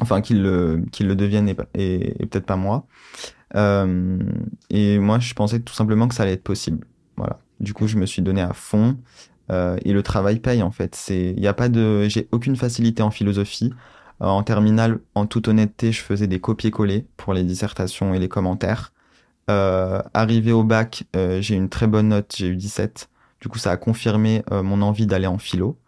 Enfin, qu'ils le, qu'ils le deviennent et, peut-être pas moi. Euh, et moi, je pensais tout simplement que ça allait être possible. Voilà. Du coup, je me suis donné à fond. Euh, et le travail paye en fait. Il y a pas de, j'ai aucune facilité en philosophie. En terminale, en toute honnêteté, je faisais des copier-coller pour les dissertations et les commentaires. Arrivé au bac, j'ai une très bonne note, j'ai eu 17. Du coup, ça a confirmé euh, mon envie d'aller en philo.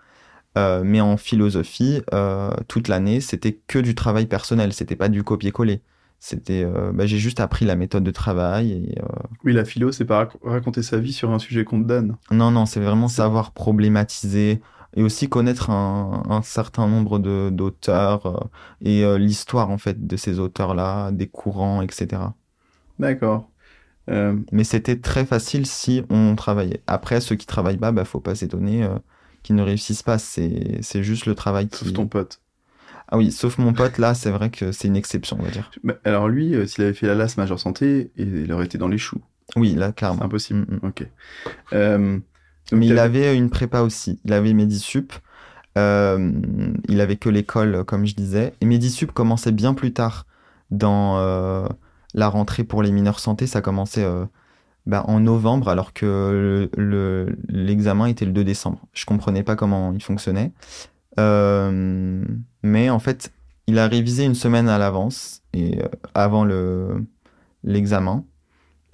Euh, mais en philosophie, euh, toute l'année, c'était que du travail personnel, c'était pas du copier-coller. C'était, euh, bah, j'ai juste appris la méthode de travail. Et, Oui, la philo, c'est pas rac- raconter sa vie sur un sujet qu'on te donne. Non, non, c'est vraiment savoir problématiser et aussi connaître un, un certain nombre d'auteurs et l'histoire en fait de ces auteurs-là, des courants, etc. D'accord. Euh, Mais c'était très facile si on travaillait. Après, ceux qui travaillent pas, bah faut pas s'étonner euh, qu'ils ne réussissent pas. C'est c'est juste le travail sauf qui. ton pote. Ah oui, sauf mon pote là, c'est vrai que c'est une exception, on va dire. Alors lui, euh, s'il avait fait la LAS majeure santé, il aurait été dans les choux. Oui, là C'est clairement. impossible. Mm, mm. Ok. Mais il avait une prépa aussi. Il avait Medisup. Il avait que l'école, comme je disais. Et Medisup commençait bien plus tard dans la rentrée pour les mineurs santé. Ça commençait euh, bah, en novembre, alors que le- le- l'examen était le 2 décembre. Je comprenais pas comment il fonctionnait. Euh, mais en fait, il a révisé une semaine à l'avance et euh, avant le l'examen.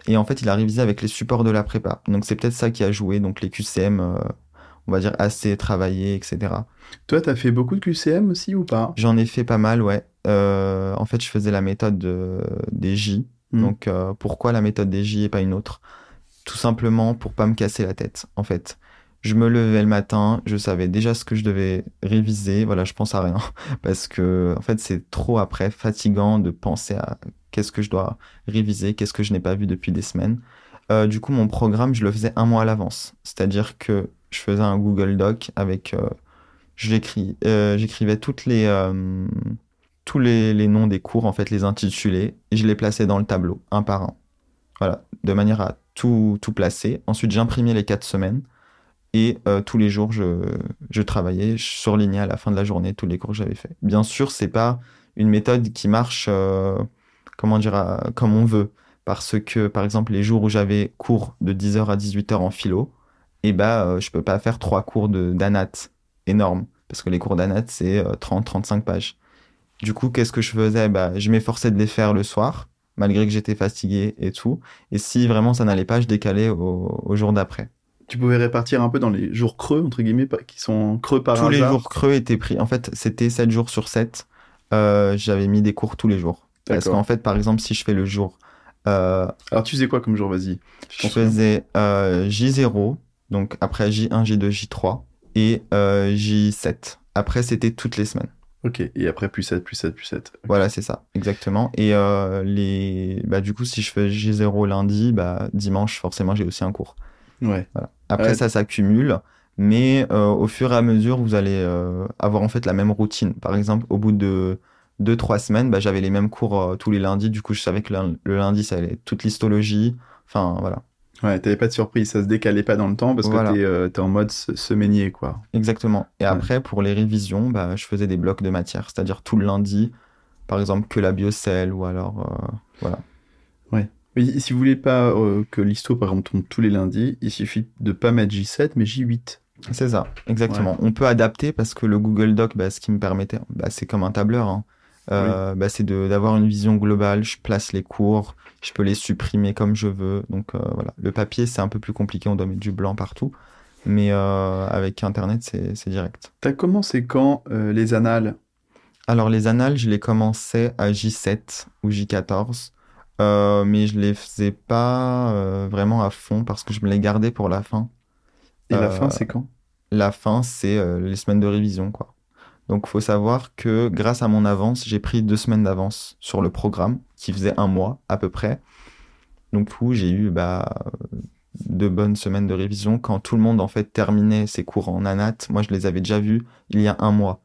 Et en fait, il a révisé avec les supports de la prépa. Donc c'est peut-être ça qui a joué. Donc les QCM, euh, on va dire assez travaillés, etc. Toi, t'as fait beaucoup de QCM aussi ou pas? J'en ai fait pas mal, ouais. Euh, en fait, je faisais la méthode de- des J. Mm. Donc euh, pourquoi la méthode des J et pas une autre? Tout simplement pour pas me casser la tête, en fait. Je me levais le matin, je savais déjà ce que je devais réviser. Voilà, je pense à rien (laughs) parce que en fait, c'est trop après fatigant de penser à qu'est-ce que je dois réviser, qu'est-ce que je n'ai pas vu depuis des semaines. Euh, du coup, mon programme, je le faisais un mois à l'avance. C'est-à-dire que je faisais un Google Doc avec, euh, euh, j'écrivais les, euh, tous les, les noms des cours, en fait, les intitulés, et je les plaçais dans le tableau, un par un. Voilà, de manière à tout, tout placer. Ensuite, j'imprimais les quatre semaines. Et tous les jours, je, je travaillais, je surlignais à la fin de la journée tous les cours que j'avais fait. Bien sûr, c'est pas une méthode qui marche, comment dire, comme on veut. Parce que, par exemple, les jours où j'avais cours de 10h à 18h en philo, eh ben, euh, je peux pas faire trois cours de d'anat énormes. Parce que les cours d'anat, c'est 30-35 pages. Du coup, qu'est-ce que je faisais? Bah, Je m'efforçais de les faire le soir, malgré que j'étais fatigué et tout. Et si vraiment ça n'allait pas, je décalais au, au jour d'après. Tu pouvais répartir un peu dans les jours creux, entre guillemets, qui sont creux par tous les hasard. jours creux étaient pris. En fait, c'était 7 jours sur 7. Euh, J'avais mis des cours tous les jours. Parce qu'en fait, par exemple, si je fais le jour, euh, Alors, tu faisais quoi comme jour? Vas-y. je faisais euh, J0, donc après J1, J2, J3 et euh, J7. Après, c'était toutes les semaines. Ok, et après, plus 7, plus 7, plus 7. Voilà, c'est ça, exactement. Et euh, les... bah, du coup, si je fais J0 lundi, bah, dimanche, forcément, j'ai aussi un cours. Ouais. Voilà. Après, Ouais. ça s'accumule, mais euh, au fur et à mesure, vous allez euh, avoir en fait la même routine. Par exemple, au bout de deux, trois semaines, bah, j'avais les mêmes cours tous les lundis. Du coup, je savais que le lundi, ça allait être toute l'histologie. Enfin, voilà. Ouais, t'avais pas de surprise, ça se décalait pas dans le temps parce Voilà. que t'es euh, en mode se- semainier, quoi. Exactement. Et Ouais. après, pour les révisions, bah, je faisais des blocs de matière, c'est-à-dire tout le lundi, par exemple, que la biocelle ou alors, euh, voilà. Mais si vous voulez pas euh, que l'histoire, par exemple, tombe tous les lundis, il suffit de pas mettre J7, mais J8. C'est ça, exactement. On peut adapter parce que le Google Doc, bah, ce qui me permettait, bah, c'est comme un tableur. Hein. Euh, bah, c'est d'avoir une vision globale. Je place les cours, je peux les supprimer comme je veux. Donc euh, voilà, le papier c'est un peu plus compliqué, on doit mettre du blanc partout. Mais euh, avec Internet, c'est direct. T'as commencé quand les annales? Alors les annales, je les commençais à J7 ou J14. mais je les faisais pas vraiment à fond parce que je me les gardais pour la fin. Et la fin, c'est quand? La fin, c'est les semaines de révision, quoi. Donc, il faut savoir que grâce à mon avance, j'ai pris deux semaines d'avance sur le programme, qui faisait un mois à peu près. Donc, où j'ai eu bah, de bonnes semaines de révision quand tout le monde en fait terminait ses cours en ANAT. Moi, je les avais déjà vus il y a un mois.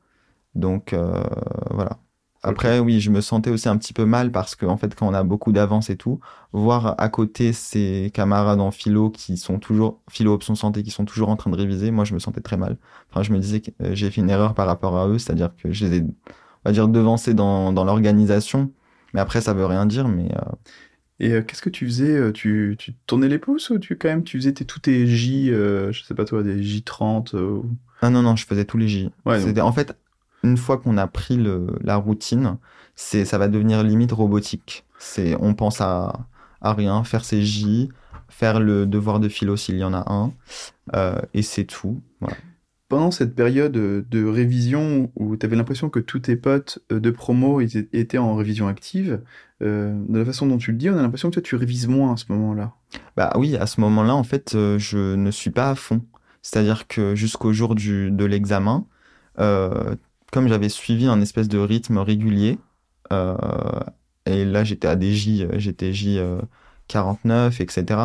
Donc, euh, voilà. Après, oui, je me sentais aussi un petit peu mal parce que, en fait, quand on a beaucoup d'avance et tout, voir à côté ses camarades en philo qui sont toujours, philo option santé, qui sont toujours en train de réviser, moi, je me sentais très mal. Enfin, je me disais que euh, j'ai fait une erreur par rapport à eux, c'est-à-dire que je les ai, on va dire, devancés dans, dans l'organisation. Mais après, ça veut rien dire, mais. Euh, et euh, qu'est-ce que tu faisais tu, tu tournais les pouces ou tu, quand même, tu faisais tes, tous tes J, je sais pas toi, des J30 Ah non, non, je faisais tous les J. Ouais, En fait, une fois qu'on a pris le, la routine, c'est ça va devenir limite robotique. C'est on pense à, à rien, faire ses J, faire le devoir de philo s'il y en a un, euh, et c'est tout. Pendant cette période de révision où tu avais l'impression que tous tes potes euh, de promo étaient en révision active, euh, de la façon dont tu le dis, on a l'impression que toi tu révises moins à ce moment-là. Bah oui, à ce moment-là, en fait, je ne suis pas à fond. C'est-à-dire que jusqu'au jour du, de l'examen, euh, comme j'avais suivi un espèce de rythme régulier, euh, et là j'étais à des J, j'étais J 49, etc.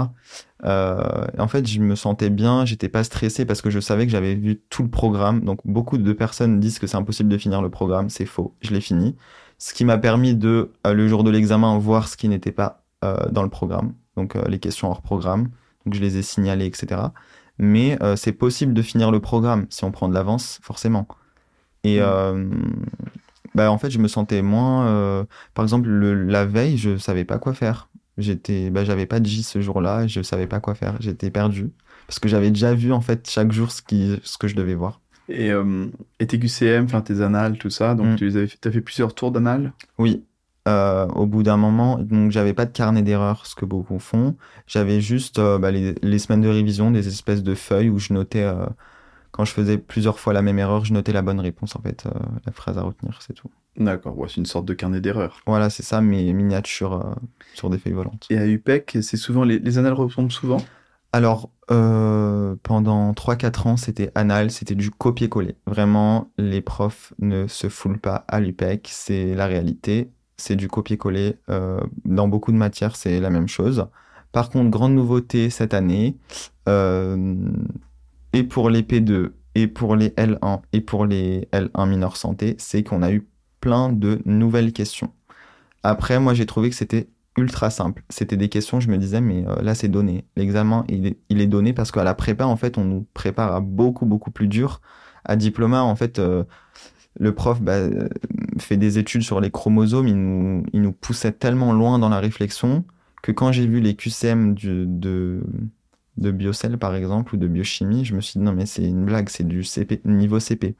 en fait, je me sentais bien, j'étais pas stressé parce que je savais que j'avais vu tout le programme. Donc beaucoup de personnes disent que c'est impossible de finir le programme, c'est faux. Je l'ai fini, ce qui m'a permis de euh, le jour de l'examen voir ce qui n'était pas euh, dans le programme, donc les questions hors programme. Donc je les ai signalées, etc. Mais c'est possible de finir le programme si on prend de l'avance, forcément. Et mm. euh, bah, en fait, je me sentais moins. Euh, par exemple, la veille, je savais pas quoi faire. J'étais, bah, j'avais pas de J ce jour-là, je savais pas quoi faire. J'étais perdu parce que j'avais déjà vu en fait chaque jour ce qui, ce que je devais voir. Et, euh, et tes QCM, enfin tes annales, tout ça, donc mm. tu as fait, as fait plusieurs tours d'annales? Oui. Euh, au bout d'un moment, donc j'avais pas de carnet d'erreurs, ce que beaucoup font. J'avais juste bah, les, les, semaines de révision, des espèces de feuilles où je notais quand je faisais plusieurs fois la même erreur, je notais la bonne réponse, en fait, euh, la phrase à retenir, c'est tout. D'accord, ouais, c'est une sorte de carnet d'erreurs. Voilà, c'est ça, mais miniature euh, sur des feuilles volantes. Et à UPEC, c'est souvent, les, les annales retombent souvent? Alors, euh, pendant 3-4 ans, c'était anal, c'était du copier-coller. Vraiment, les profs ne se foulent pas à l'UPEC, c'est la réalité. C'est du copier-coller. dans beaucoup de matières, c'est la même chose. Par contre, grande nouveauté cette année, et pour les P2 et pour les L1 et pour les L1 mineur santé, c'est qu'on a eu plein de nouvelles questions. Après, moi, j'ai trouvé que c'était ultra simple. C'était des questions, je me disais, mais euh, là, c'est donné. L'examen, il est, donné parce qu'à la prépa, en fait, on nous prépare à beaucoup, beaucoup plus dur. À diplôme, en fait, euh, le prof bah, euh, fait des études sur les chromosomes, il nous, poussait tellement loin dans la réflexion que quand j'ai vu les QCM de, de biocell par exemple ou de biochimie, je me suis dit non mais c'est une blague, c'est du CP, niveau CP.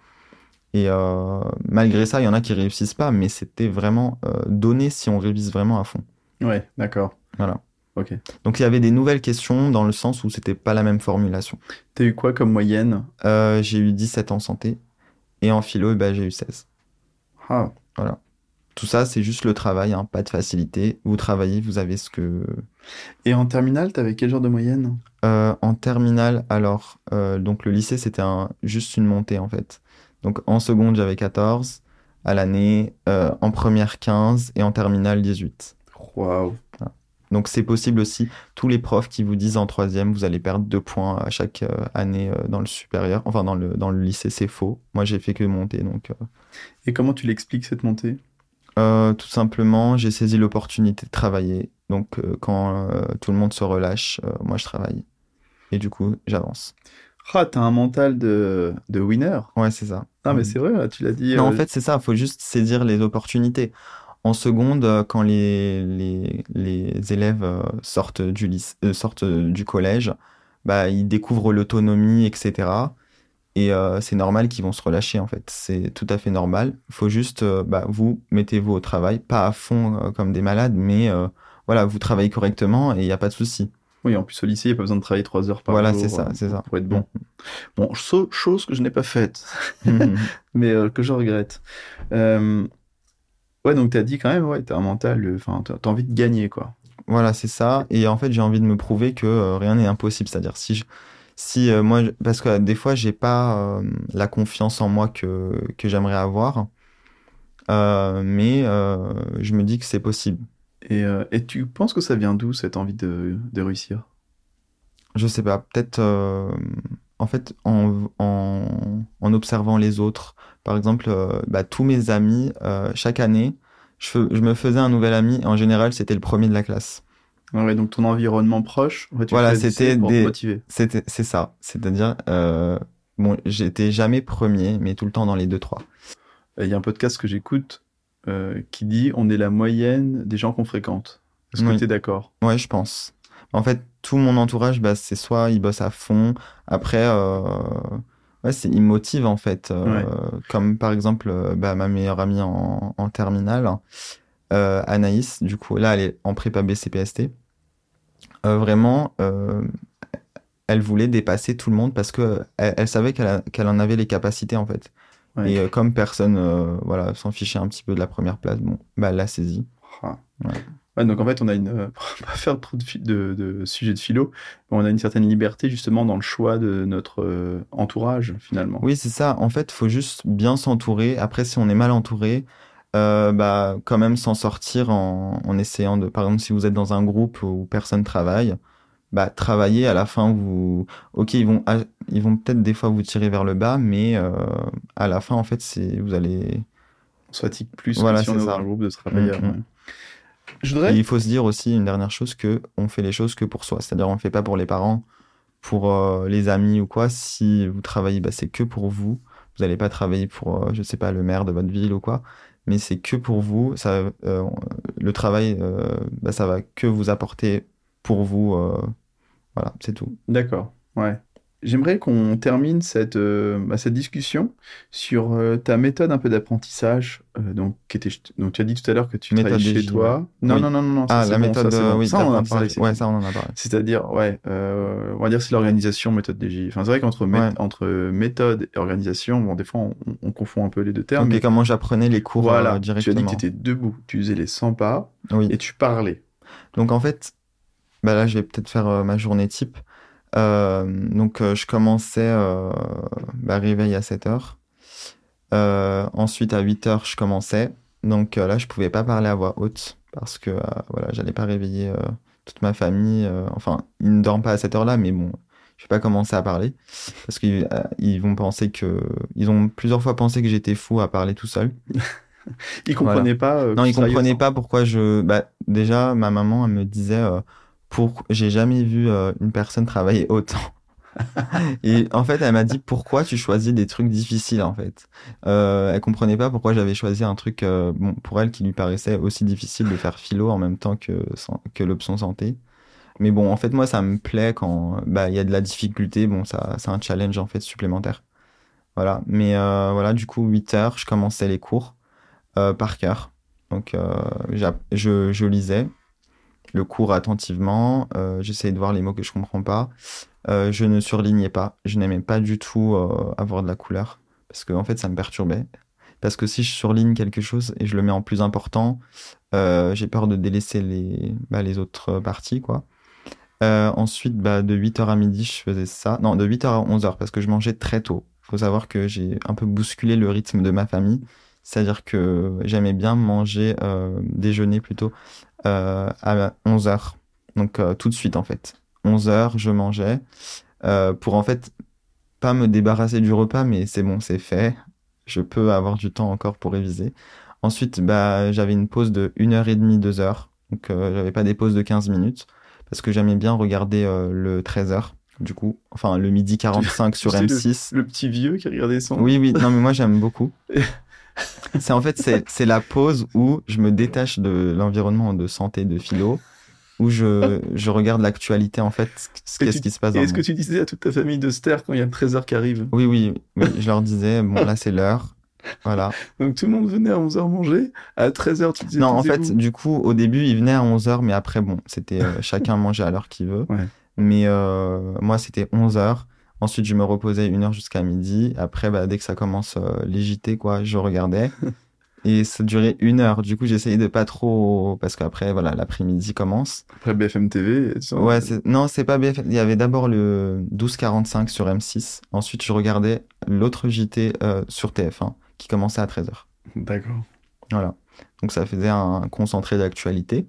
Et euh, malgré ça, il y en a qui réussissent pas, mais c'était vraiment euh, donné si on révise vraiment à fond. Ouais, d'accord. Voilà. Ok. Donc il y avait des nouvelles questions dans le sens où c'était pas la même formulation. T'as eu quoi comme moyenne? Euh, J'ai eu 17 en santé et en philo, bah, j'ai eu 16. Ah. Voilà. Tout ça, c'est juste le travail, hein, pas de facilité. Vous travaillez, vous avez ce que. Et en terminale, t'avais quel genre de moyenne? Euh, En terminale, alors, euh, donc le lycée, c'était un, juste une montée en fait. Donc en seconde, j'avais 14 à l'année, euh, en première 15 et en terminale 18. Waouh Donc c'est possible aussi, tous les profs qui vous disent en troisième, vous allez perdre deux points à chaque année dans le supérieur, enfin dans le, dans le lycée, c'est faux. Moi, j'ai fait que monter, donc. Et comment tu l'expliques cette montée? Euh, tout simplement, j'ai saisi l'opportunité de travailler. Donc, euh, quand euh, tout le monde se relâche, moi, je travaille. Et du coup, j'avance. Ah, t'as un mental de, de winner. Ouais, c'est ça. Ah, mais c'est vrai, tu l'as dit. Non, en fait, c'est ça. Il faut juste saisir les opportunités. En seconde, quand les, les, les élèves sortent du, lycée, sortent du collège, bah, ils découvrent l'autonomie, etc. Et euh, c'est normal qu'ils vont se relâcher, en fait. C'est tout à fait normal. Il faut juste, euh, bah, vous, mettez-vous au travail, pas à fond euh, comme des malades, mais voilà, vous travaillez correctement et il n'y a pas de souci. Oui, en plus au lycée, il n'y a pas besoin de travailler trois heures par Voilà, jour. c'est ça, c'est ça. Pour être bon. Bon, so- chose que je n'ai pas faite, (laughs) mais euh, que je regrette. Ouais, donc tu as dit quand même, ouais, tu as un mental, enfin, tu as envie de gagner, quoi. Voilà, c'est ça. Et en fait, j'ai envie de me prouver que rien n'est impossible. C'est-à-dire, si je, si euh, moi, parce que euh, des fois, j'ai pas euh, la confiance en moi que, que j'aimerais avoir. Euh, mais euh, je me dis que c'est possible. Et, euh, et tu penses que ça vient d'où, cette envie de, de réussir? Je sais pas, peut-être euh, en fait en, en, en observant les autres. Par exemple, euh, bah, tous mes amis, euh, chaque année, je, je me faisais un nouvel ami. En général, c'était le premier de la classe. Ouais, donc ton environnement proche, fait, tu Voilà, c'était des-. C'était, c'est ça. C'est-à-dire, euh, bon, j'étais jamais premier, mais tout le temps dans les deux, trois. Il y a un podcast que j'écoute euh, qui dit on est la moyenne des gens qu'on fréquente. Est-ce que Oui. tu es d'accord? Ouais, je pense. En fait, tout mon entourage, bah, c'est soit ils bossent à fond. Après, euh, ouais, c'est, ils motivent, en fait. Euh, Ouais. Comme par exemple, bah, ma meilleure amie en, en terminale, Anaïs, du coup, là, elle est en prépa BCPST. Euh, vraiment, euh, elle voulait dépasser tout le monde parce que elle, elle savait qu'elle, qu'elle en avait les capacités, en fait. Ouais. Et euh, comme personne, euh, voilà, s'en fichait un petit peu de la première place, bon, bah, elle l'a saisie. Ah. Ouais. Ouais, donc en fait, on a une. euh, (laughs) pas faire trop de, de, de sujets de philo, mais on a une certaine liberté justement dans le choix de notre euh, entourage finalement. Oui, c'est ça. En fait, faut juste bien s'entourer. Après, si on est mal entouré, euh, bah, quand même s'en sortir en, en essayant de. Par exemple, si vous êtes dans un groupe où personne travaille, bah, travailler à la fin, vous. Ok, ils vont, ils vont peut-être des fois vous tirer vers le bas, mais euh, à la fin, en fait, c'est vous allez. On se fatigue plus Voilà, si on est dans un groupe de travailleurs. Mm, mm. ouais. Je Et voudrais. il faut se dire aussi une dernière chose que on fait les choses que pour soi. C'est-à-dire, on ne fait pas pour les parents, pour euh, les amis ou quoi. Si vous travaillez, bah, c'est que pour vous. Vous n'allez pas travailler pour, je sais pas, le maire de votre ville ou quoi. Mais c'est que pour vous. Ça, euh, le travail, euh, bah, ça va que vous apporter pour vous. euh, voilà, c'est tout. D'accord. Ouais. J'aimerais qu'on termine cette, euh, bah, cette discussion sur euh, ta méthode un peu d'apprentissage. euh, donc, qui était, donc, tu as dit tout à l'heure que tu Méthode chez toi. Non, Oui. non, non, non, non. ça, Ah, la bon, méthode, ça, c'est bon. oui, Ça, on en a parlé. c'est Ouais, bon. ça, on en a parlé. C'est-à-dire, ouais, on va dire c'est l'organisation, méthode DJ. Enfin, c'est vrai qu'entre mé- Ouais. entre méthode et organisation, bon, des fois, on, on confond un peu les deux termes. Ok, mais comment j'apprenais les cours voilà, euh, tu as dit directement. que tu étais debout, tu faisais les 100 pas Oui. et tu parlais. Donc en fait, bah là je vais peut-être faire ma journée type. Euh, donc euh, je commençais euh, bah, réveil à 7 heures. Euh, ensuite à 8 heures je commençais. Donc là je pouvais pas parler à voix haute parce que voilà j'allais pas réveiller toute ma famille. enfin ils ne dorment pas à cette heure-là mais bon je vais pas commencer à parler parce qu'ils ils vont penser que ils ont plusieurs fois pensé que j'étais fou à parler tout seul. (laughs) Ils comprenaient pas. euh, Non, ils comprenaient pas pourquoi je. Bah, déjà, ma maman, elle me disait, euh, j'ai jamais vu euh, une personne travailler autant. (laughs) Et en fait, elle m'a dit pourquoi tu choisis des trucs difficiles en fait? Euh, elle comprenait pas pourquoi j'avais choisi un truc euh, bon pour elle qui lui paraissait aussi difficile de faire philo en même temps que l'option santé. Mais bon, en fait, moi, ça me plaît quand bah il y a de la difficulté. Bon, ça c'est un challenge en fait supplémentaire. Voilà. Mais voilà, du coup, 8 heures, je commençais les cours par cœur. Donc, je lisais le cours attentivement. Euh, J'essayais de voir les mots que je comprends pas. Euh, je ne surlignais pas. Je n'aimais pas du tout euh, avoir de la couleur parce que en fait, ça me perturbait. Parce que si je surligne quelque chose et je le mets en plus important, j'ai peur de délaisser les, bah, autres parties, quoi. Ensuite, bah, de 8h à midi, je faisais ça. Non, de 8h à 11h parce que je mangeais très tôt. faut savoir que j'ai un peu bousculé le rythme de ma famille. C'est-à-dire que j'aimais bien manger, déjeuner plutôt, à 11h. Donc euh, tout de suite en fait. 11h, je mangeais. euh, pour en fait pas me débarrasser du repas, mais c'est bon, c'est fait. Je peux avoir du temps encore pour réviser. Ensuite, bah, j'avais une pause de 1h30, 2h. Donc euh, j'avais pas des pauses de 15 minutes. Parce que j'aimais bien regarder euh, le 13h. Du coup, enfin le midi 45 sur (laughs) C'est M6. Le petit vieux qui regardait son. Oui, oui, non, mais moi j'aime beaucoup. (laughs) c'est en fait c'est la pause où je me détache de l'environnement de santé de philo où je, je regarde l'actualité en fait qu'est-ce qui se passe Et est-ce que tu disais à toute ta famille de Ster quand il y a le trésor qui arrive? Oui, oui oui je leur disais bon là c'est l'heure. Voilà. Donc tout le monde venait à 11h manger. À 13h tu disais non en fait du coup au début ils venaient à 11h mais après bon c'était euh, (laughs) chacun mangeait à l'heure qu'il veut. Ouais. mais euh, moi c'était 11h ensuite je me reposais une heure jusqu'à midi. Après bah, dès que ça commence euh, les JT quoi je regardais. (laughs) Et ça durait une heure. Du coup j'essayais de pas trop parce qu'après voilà l'après-midi commence. Après BFM TV ouais c'est- non c'est pas BFM il y avait d'abord le 1245 sur M6 ensuite je regardais l'autre JT euh, sur TF1 qui commençait à 13h d'accord. Voilà. Donc ça faisait un concentré d'actualité.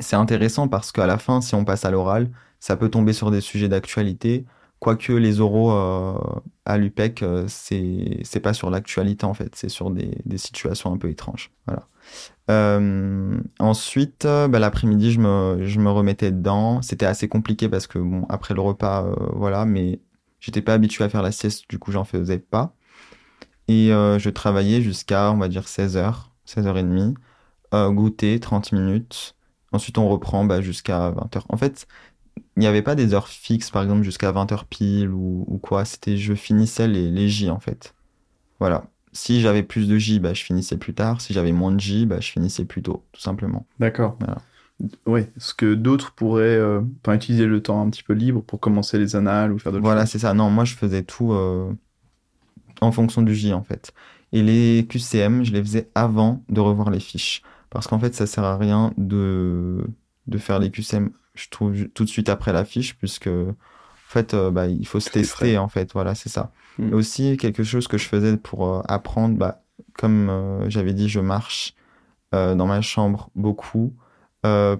C'est intéressant parce qu'à la fin, si on passe à l'oral, ça peut tomber sur des sujets d'actualité. Quoique les oraux euh, à l'UPEC, euh, c'est pas sur l'actualité en fait, c'est sur des, situations un peu étranges. Voilà. Euh, ensuite, euh, bah, l'après-midi, je me, je me remettais dedans. C'était assez compliqué parce que après le repas, voilà, mais j'étais pas habitué à faire la sieste, du coup, j'en faisais pas. Et je travaillais jusqu'à, on va dire, 16h, 16h30. Euh, goûter, 30 minutes. Ensuite, on reprend bah, jusqu'à 20h. En fait, il n'y avait pas des heures fixes, par exemple, jusqu'à 20h pile ou, ou quoi. C'était, je finissais les, les J, en fait. Voilà. Si j'avais plus de J, bah, je finissais plus tard. Si j'avais moins de J, bah, je finissais plus tôt, tout simplement. d'accord Voilà. oui ce que d'autres pourraient euh, utiliser le temps un petit peu libre pour commencer les annales ou faire d'autres Voilà, c'est ça. Non, moi, je faisais tout euh, en fonction du J, en fait. Et les QCM, je les faisais avant de revoir les fiches. Parce qu'en fait, ça sert à rien de, de faire les QCM, je trouve, tout de suite après la fiche, puisque, en fait, euh, bah, il faut se tester, en fait. Voilà, c'est ça. Mm. Et aussi, quelque chose que je faisais pour euh, apprendre, bah, comme euh, j'avais dit, je marche dans ma chambre beaucoup.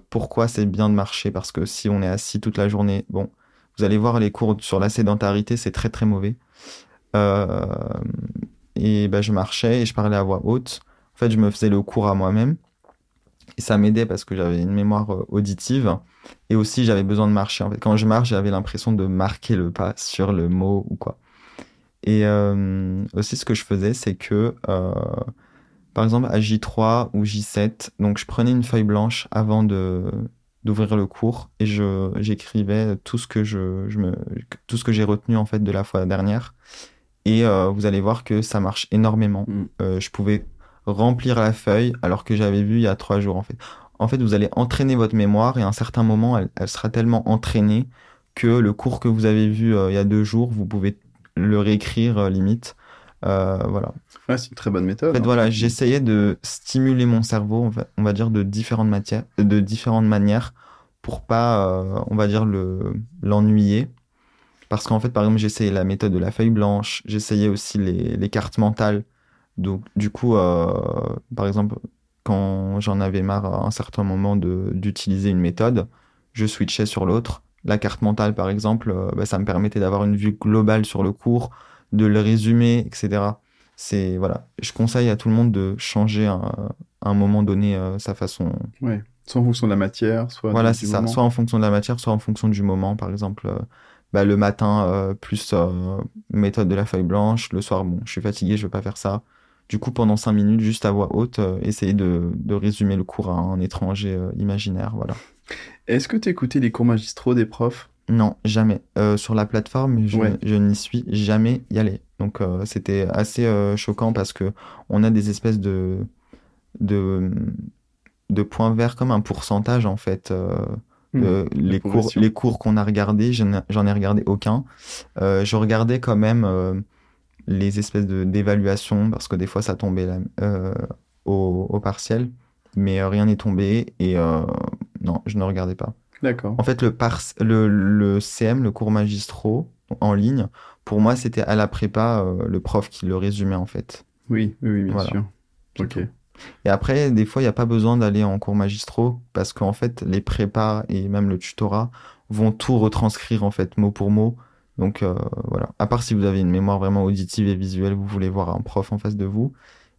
Pourquoi c'est bien de marcher? Parce que si on est assis toute la journée, bon, vous allez voir les cours sur la sédentarité, c'est très très mauvais. Euh, et ben, je marchais et je parlais à voix haute. En fait, je me faisais le cours à moi-même. Et ça m'aidait parce que j'avais une mémoire euh, auditive. Et aussi, j'avais besoin de marcher. En fait, quand je marche, j'avais l'impression de marquer le pas sur le mot ou quoi. Et euh, aussi, ce que je faisais, c'est que, euh, par exemple, à J3 ou J7, donc je prenais une feuille blanche avant de d'ouvrir le cours et je j'écrivais tout ce que je, je me tout ce que j'ai retenu en fait de la fois dernière et euh, vous allez voir que ça marche énormément Mm. Euh, je pouvais remplir la feuille alors que j'avais vu il y a trois jours en fait en fait vous allez entraîner votre mémoire et à un certain moment elle, elle sera tellement entraînée que le cours que vous avez vu euh, il y a deux jours vous pouvez le réécrire euh, limite Euh, voilà Ouais, c'est une très bonne méthode. en fait, hein. voilà, j'essayais de stimuler mon cerveau, on va, on va dire, de différentes matières, de différentes manières, pour pas, on va dire, le l'ennuyer. Parce qu'en fait, par exemple, j'essayais la méthode de la feuille blanche, j'essayais aussi les, les cartes mentales. Donc, du coup, euh, par exemple, quand j'en avais marre à un certain moment d'utiliser une méthode, je switchais sur l'autre. La carte mentale, par exemple, euh, bah, ça me permettait d'avoir une vue globale sur le cours, de le résumer, etc c'est voilà. Je conseille à tout le monde de changer à, à un moment donné euh, sa façon. Ouais. Soit en fonction de la matière, soit voilà c'est ça. moment. soit en fonction de la matière soit en fonction du moment. Par exemple euh, bah, le matin euh, plus méthode de la feuille blanche. Le soir bon je suis fatigué je veux pas faire ça du coup pendant cinq minutes juste à voix haute euh, essayer de, de résumer le cours à un étranger euh, imaginaire voilà. Est-ce que tu écoutais les cours magistraux des profs? Non jamais. Euh, sur la plateforme je, Ouais. je n'y suis jamais y allé. Donc euh, c'était assez choquant parce que on a des espèces de de de points verts comme un pourcentage en fait euh, Hmm. les cours les cours qu'on a regardés. J'en ai, regardé aucun. Euh, je regardais quand même les espèces de d'évaluation parce que des fois ça tombait euh, au, au partiel mais euh, rien n'est tombé et euh, non je ne regardais pas D'accord. en fait, le, pars, le, le CM, le cours magistraux en ligne, pour moi, c'était à la prépa le prof qui le résumait en fait. Oui, oui, bien Voilà. sûr. Ok. Et après, des fois, il n'y a pas besoin d'aller en cours magistraux parce qu'en fait, les prépas et même le tutorat vont tout retranscrire en fait mot pour mot. Donc euh, voilà. À part si vous avez une mémoire vraiment auditive et visuelle, vous voulez voir un prof en face de vous.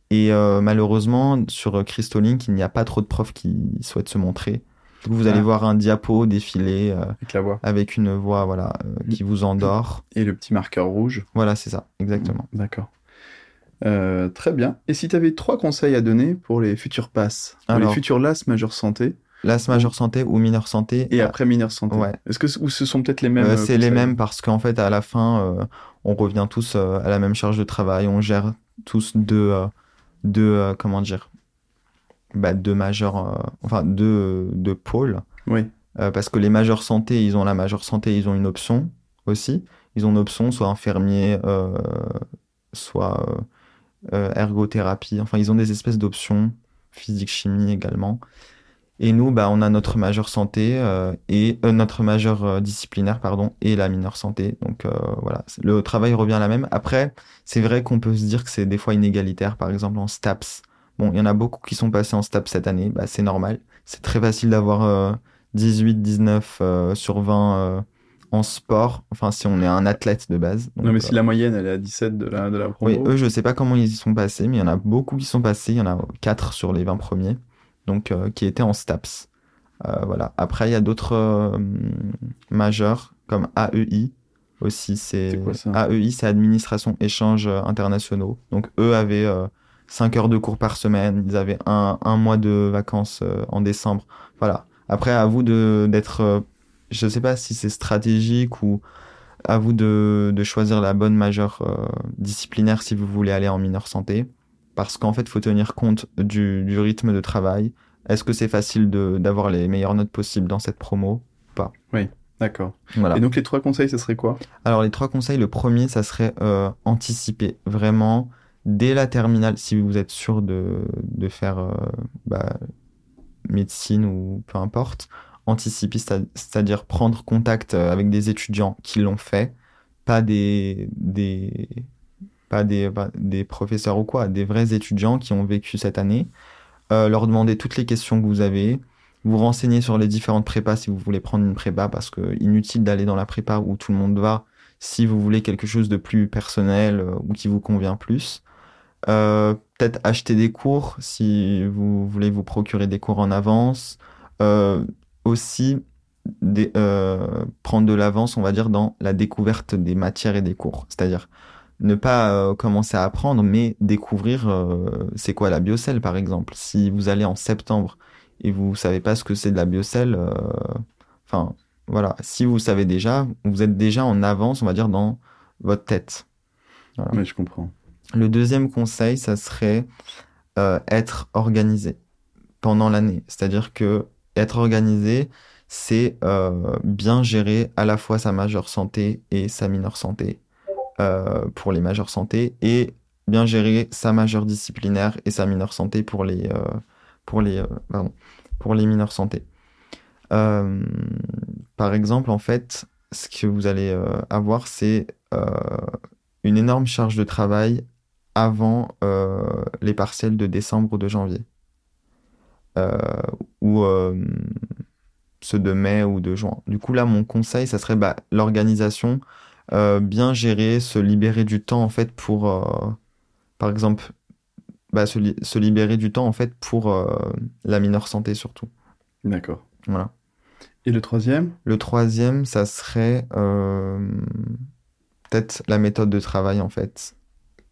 Et euh, malheureusement, sur Crystolink, il n'y a pas trop de profs qui souhaitent se montrer. Coup, vous allez Ah. voir un diapo défiler euh, Avec la voix. avec une voix voilà euh, qui vous endort. Et le petit marqueur rouge. Voilà, c'est ça, exactement. D'accord. Euh, très bien. Et si tu avais trois conseils à donner pour les futurs passes, pour les futurs LAS majeure santé LAS majeure santé ou mineur santé Et après mineur santé. Ouais. Est-ce que ou ce sont peut-être les mêmes C'est les mêmes parce qu'en fait, à la fin, on revient tous à la même charge de travail. On gère tous deux, deux comment dire, bah, deux majeurs, enfin deux, deux pôles. Oui. Euh, parce que les majeurs santé, ils ont la majeure santé, ils ont une option aussi. Ils ont une option, soit infirmier, euh, soit euh, ergothérapie. Enfin, ils ont des espèces d'options, physique, chimie également. Et nous, bah, on a notre majeur santé et notre majeur disciplinaire, pardon, et la mineure santé. Donc voilà, le travail revient à la même. Après, c'est vrai qu'on peut se dire que c'est des fois inégalitaire. Par exemple, en STAPS, bon, il y en a beaucoup qui sont passés en STAPS cette année. Bah, c'est normal. C'est très facile d'avoir 18, 19 euh, sur 20 euh, en sport. Enfin, si on est un athlète de base. non, mais si euh, la moyenne, elle est à 17 de la, de la promo. Oui, eux, je sais pas comment ils y sont passés, mais il y en a beaucoup qui sont passés. Il y en a 4 sur les 20 premiers. Donc, qui étaient en STAPS. voilà. Après, il y a d'autres majeurs, comme AEI. Aussi, c'est. AEI, c'est Administration Échanges Internationaux. Donc, eux avaient 5 heures de cours par semaine. Ils avaient un, un mois de vacances en décembre. Voilà. Après, à vous d'être, euh, je ne sais pas si c'est stratégique ou à vous de, de choisir la bonne majeure euh, disciplinaire si vous voulez aller en mineur santé. Parce qu'en fait, il faut tenir compte du, du, rythme de travail. Est-ce que c'est facile d'avoir les meilleures notes possibles dans cette promo pas? Oui, d'accord. Voilà. Et donc les trois conseils, ce serait quoi? Alors les trois conseils, le premier, ça serait euh, anticiper vraiment dès la terminale, si vous êtes sûr de, de faire euh, bah, médecine ou peu importe, anticiper, c'est-à-dire prendre contact euh, avec des étudiants qui l'ont fait, pas des, des, pas des, des professeurs ou quoi, des vrais étudiants qui ont vécu cette année, euh, leur demander toutes les questions que vous avez, vous renseigner sur les différentes prépas si vous voulez prendre une prépa, parce que inutile d'aller dans la prépa où tout le monde va si vous voulez quelque chose de plus personnel euh, ou qui vous convient plus. Euh, peut-être acheter des cours si vous voulez vous procurer des cours en avance. Aussi, prendre de l'avance, on va dire, dans la découverte des matières et des cours. C'est-à-dire ne pas commencer à apprendre, mais découvrir c'est quoi la biocelle, par exemple. Si vous allez en septembre et vous savez pas ce que c'est de la biocelle, enfin, voilà. Si vous savez déjà, vous êtes déjà en avance, on va dire, dans votre tête. Voilà. Mais je comprends. Le deuxième conseil, ça serait euh, être organisé pendant l'année. C'est-à-dire que être organisé, c'est euh, bien gérer à la fois sa majeure santé et sa mineure santé euh, pour les majeures santé et bien gérer sa majeure disciplinaire et sa mineure santé pour les pour les pardon, pour les mineures santé. par exemple, en fait, ce que vous allez avoir, c'est une énorme charge de travail avant euh, les partiels de décembre ou de janvier. Euh, ou euh, ceux de mai ou de juin. Du coup, là, mon conseil, ça serait bah, l'organisation, bien gérer, se libérer du temps, en fait, pour, par exemple, bah, se, libérer du temps, en fait, pour la mineure santé, surtout. D'accord. Voilà. Et le troisième? Le troisième, ça serait peut-être la méthode de travail, en fait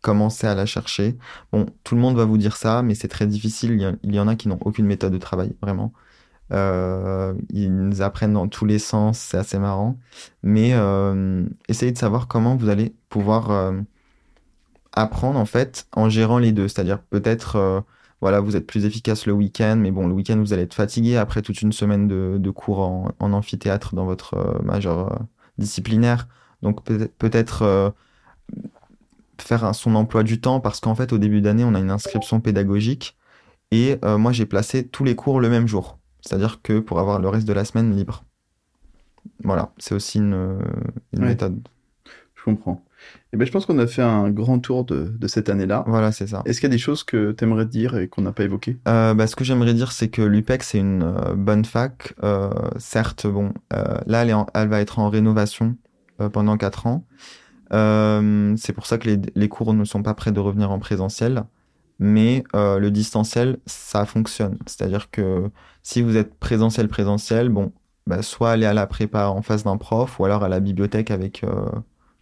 commencer à la chercher. Bon, tout le monde va vous dire ça, mais c'est très difficile. Il y, en a qui n'ont aucune méthode de travail, vraiment. Euh, ils apprennent dans tous les sens, c'est assez marrant. Mais euh, essayez de savoir comment vous allez pouvoir euh, apprendre en fait en gérant les deux. C'est-à-dire peut-être, voilà, vous êtes plus efficace le week-end, mais bon, le week-end vous allez être fatigué après toute une semaine de, cours en, amphithéâtre dans votre majeur disciplinaire. Donc peut-être faire son emploi du temps parce qu'en fait, au début d'année, on a une inscription pédagogique et moi, j'ai placé tous les cours le même jour. C'est-à-dire que pour avoir le reste de la semaine libre. Voilà, c'est aussi une, méthode. Je comprends. Eh ben, je pense qu'on a fait un grand tour de, cette année-là. Voilà, c'est ça. Est-ce qu'il y a des choses que tu aimerais dire et qu'on n'a pas évoquées? Euh, bah, Ce que j'aimerais dire, c'est que l'UPEC, c'est une euh, bonne fac. certes, bon, là, elle, elle, va être en rénovation pendant 4 ans. Euh, c'est pour ça que les, cours ne sont pas prêts de revenir en présentiel. Mais euh, le distanciel, ça fonctionne. C'est-à-dire que si vous êtes présentiel, présentiel, bon, bah, soit aller à la prépa en face d'un prof, ou alors à la bibliothèque avec euh,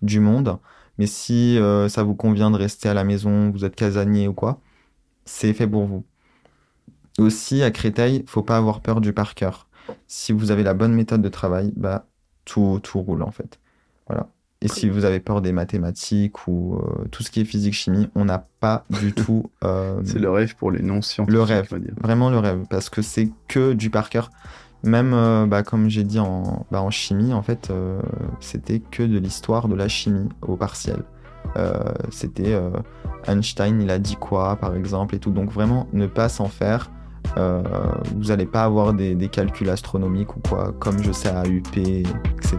du monde. Mais si euh, ça vous convient de rester à la maison, vous êtes casanier ou quoi, c'est fait pour vous. Aussi, à Créteil, faut pas avoir peur du par cœur. Si vous avez la bonne méthode de travail, bah, tout, tout roule en fait. Voilà. Et si vous avez peur des mathématiques ou euh, tout ce qui est physique-chimie, on n'a pas du (laughs) tout. euh, C'est le rêve pour les non-scientifiques. Le rêve. on va dire. Vraiment le rêve, parce que c'est que du par cœur. Même, euh, bah, comme j'ai dit en, bah, en chimie, en fait, c'était que de l'histoire de la chimie au partiel. C'était Einstein, il a dit quoi, par exemple, et tout. Donc vraiment, ne pas s'en faire. Vous n'allez pas avoir des, des calculs astronomiques ou quoi, comme je sais à UP, etc.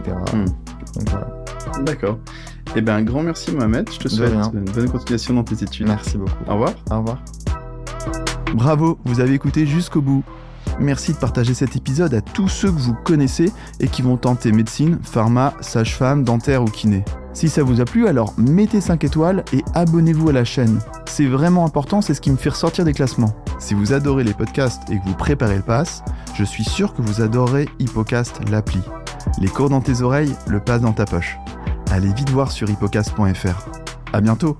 Donc voilà. D'accord. Eh bien, un grand merci, Mohamed. Je te souhaite une bonne continuation dans tes études. Merci beaucoup. Au revoir. Au revoir. Bravo, vous avez écouté jusqu'au bout. Merci de partager cet épisode à tous ceux que vous connaissez et qui vont tenter médecine, pharma, sage-femme, dentaire ou kiné. Si ça vous a plu, alors mettez 5 étoiles et abonnez-vous à la chaîne. C'est vraiment important, c'est ce qui me fait ressortir des classements. Si vous adorez les podcasts et que vous préparez le pass, je suis sûr que vous adorez Hippocast l'appli. Les cours dans tes oreilles, le pass dans ta poche. Allez vite voir sur hippocast.fr. À bientôt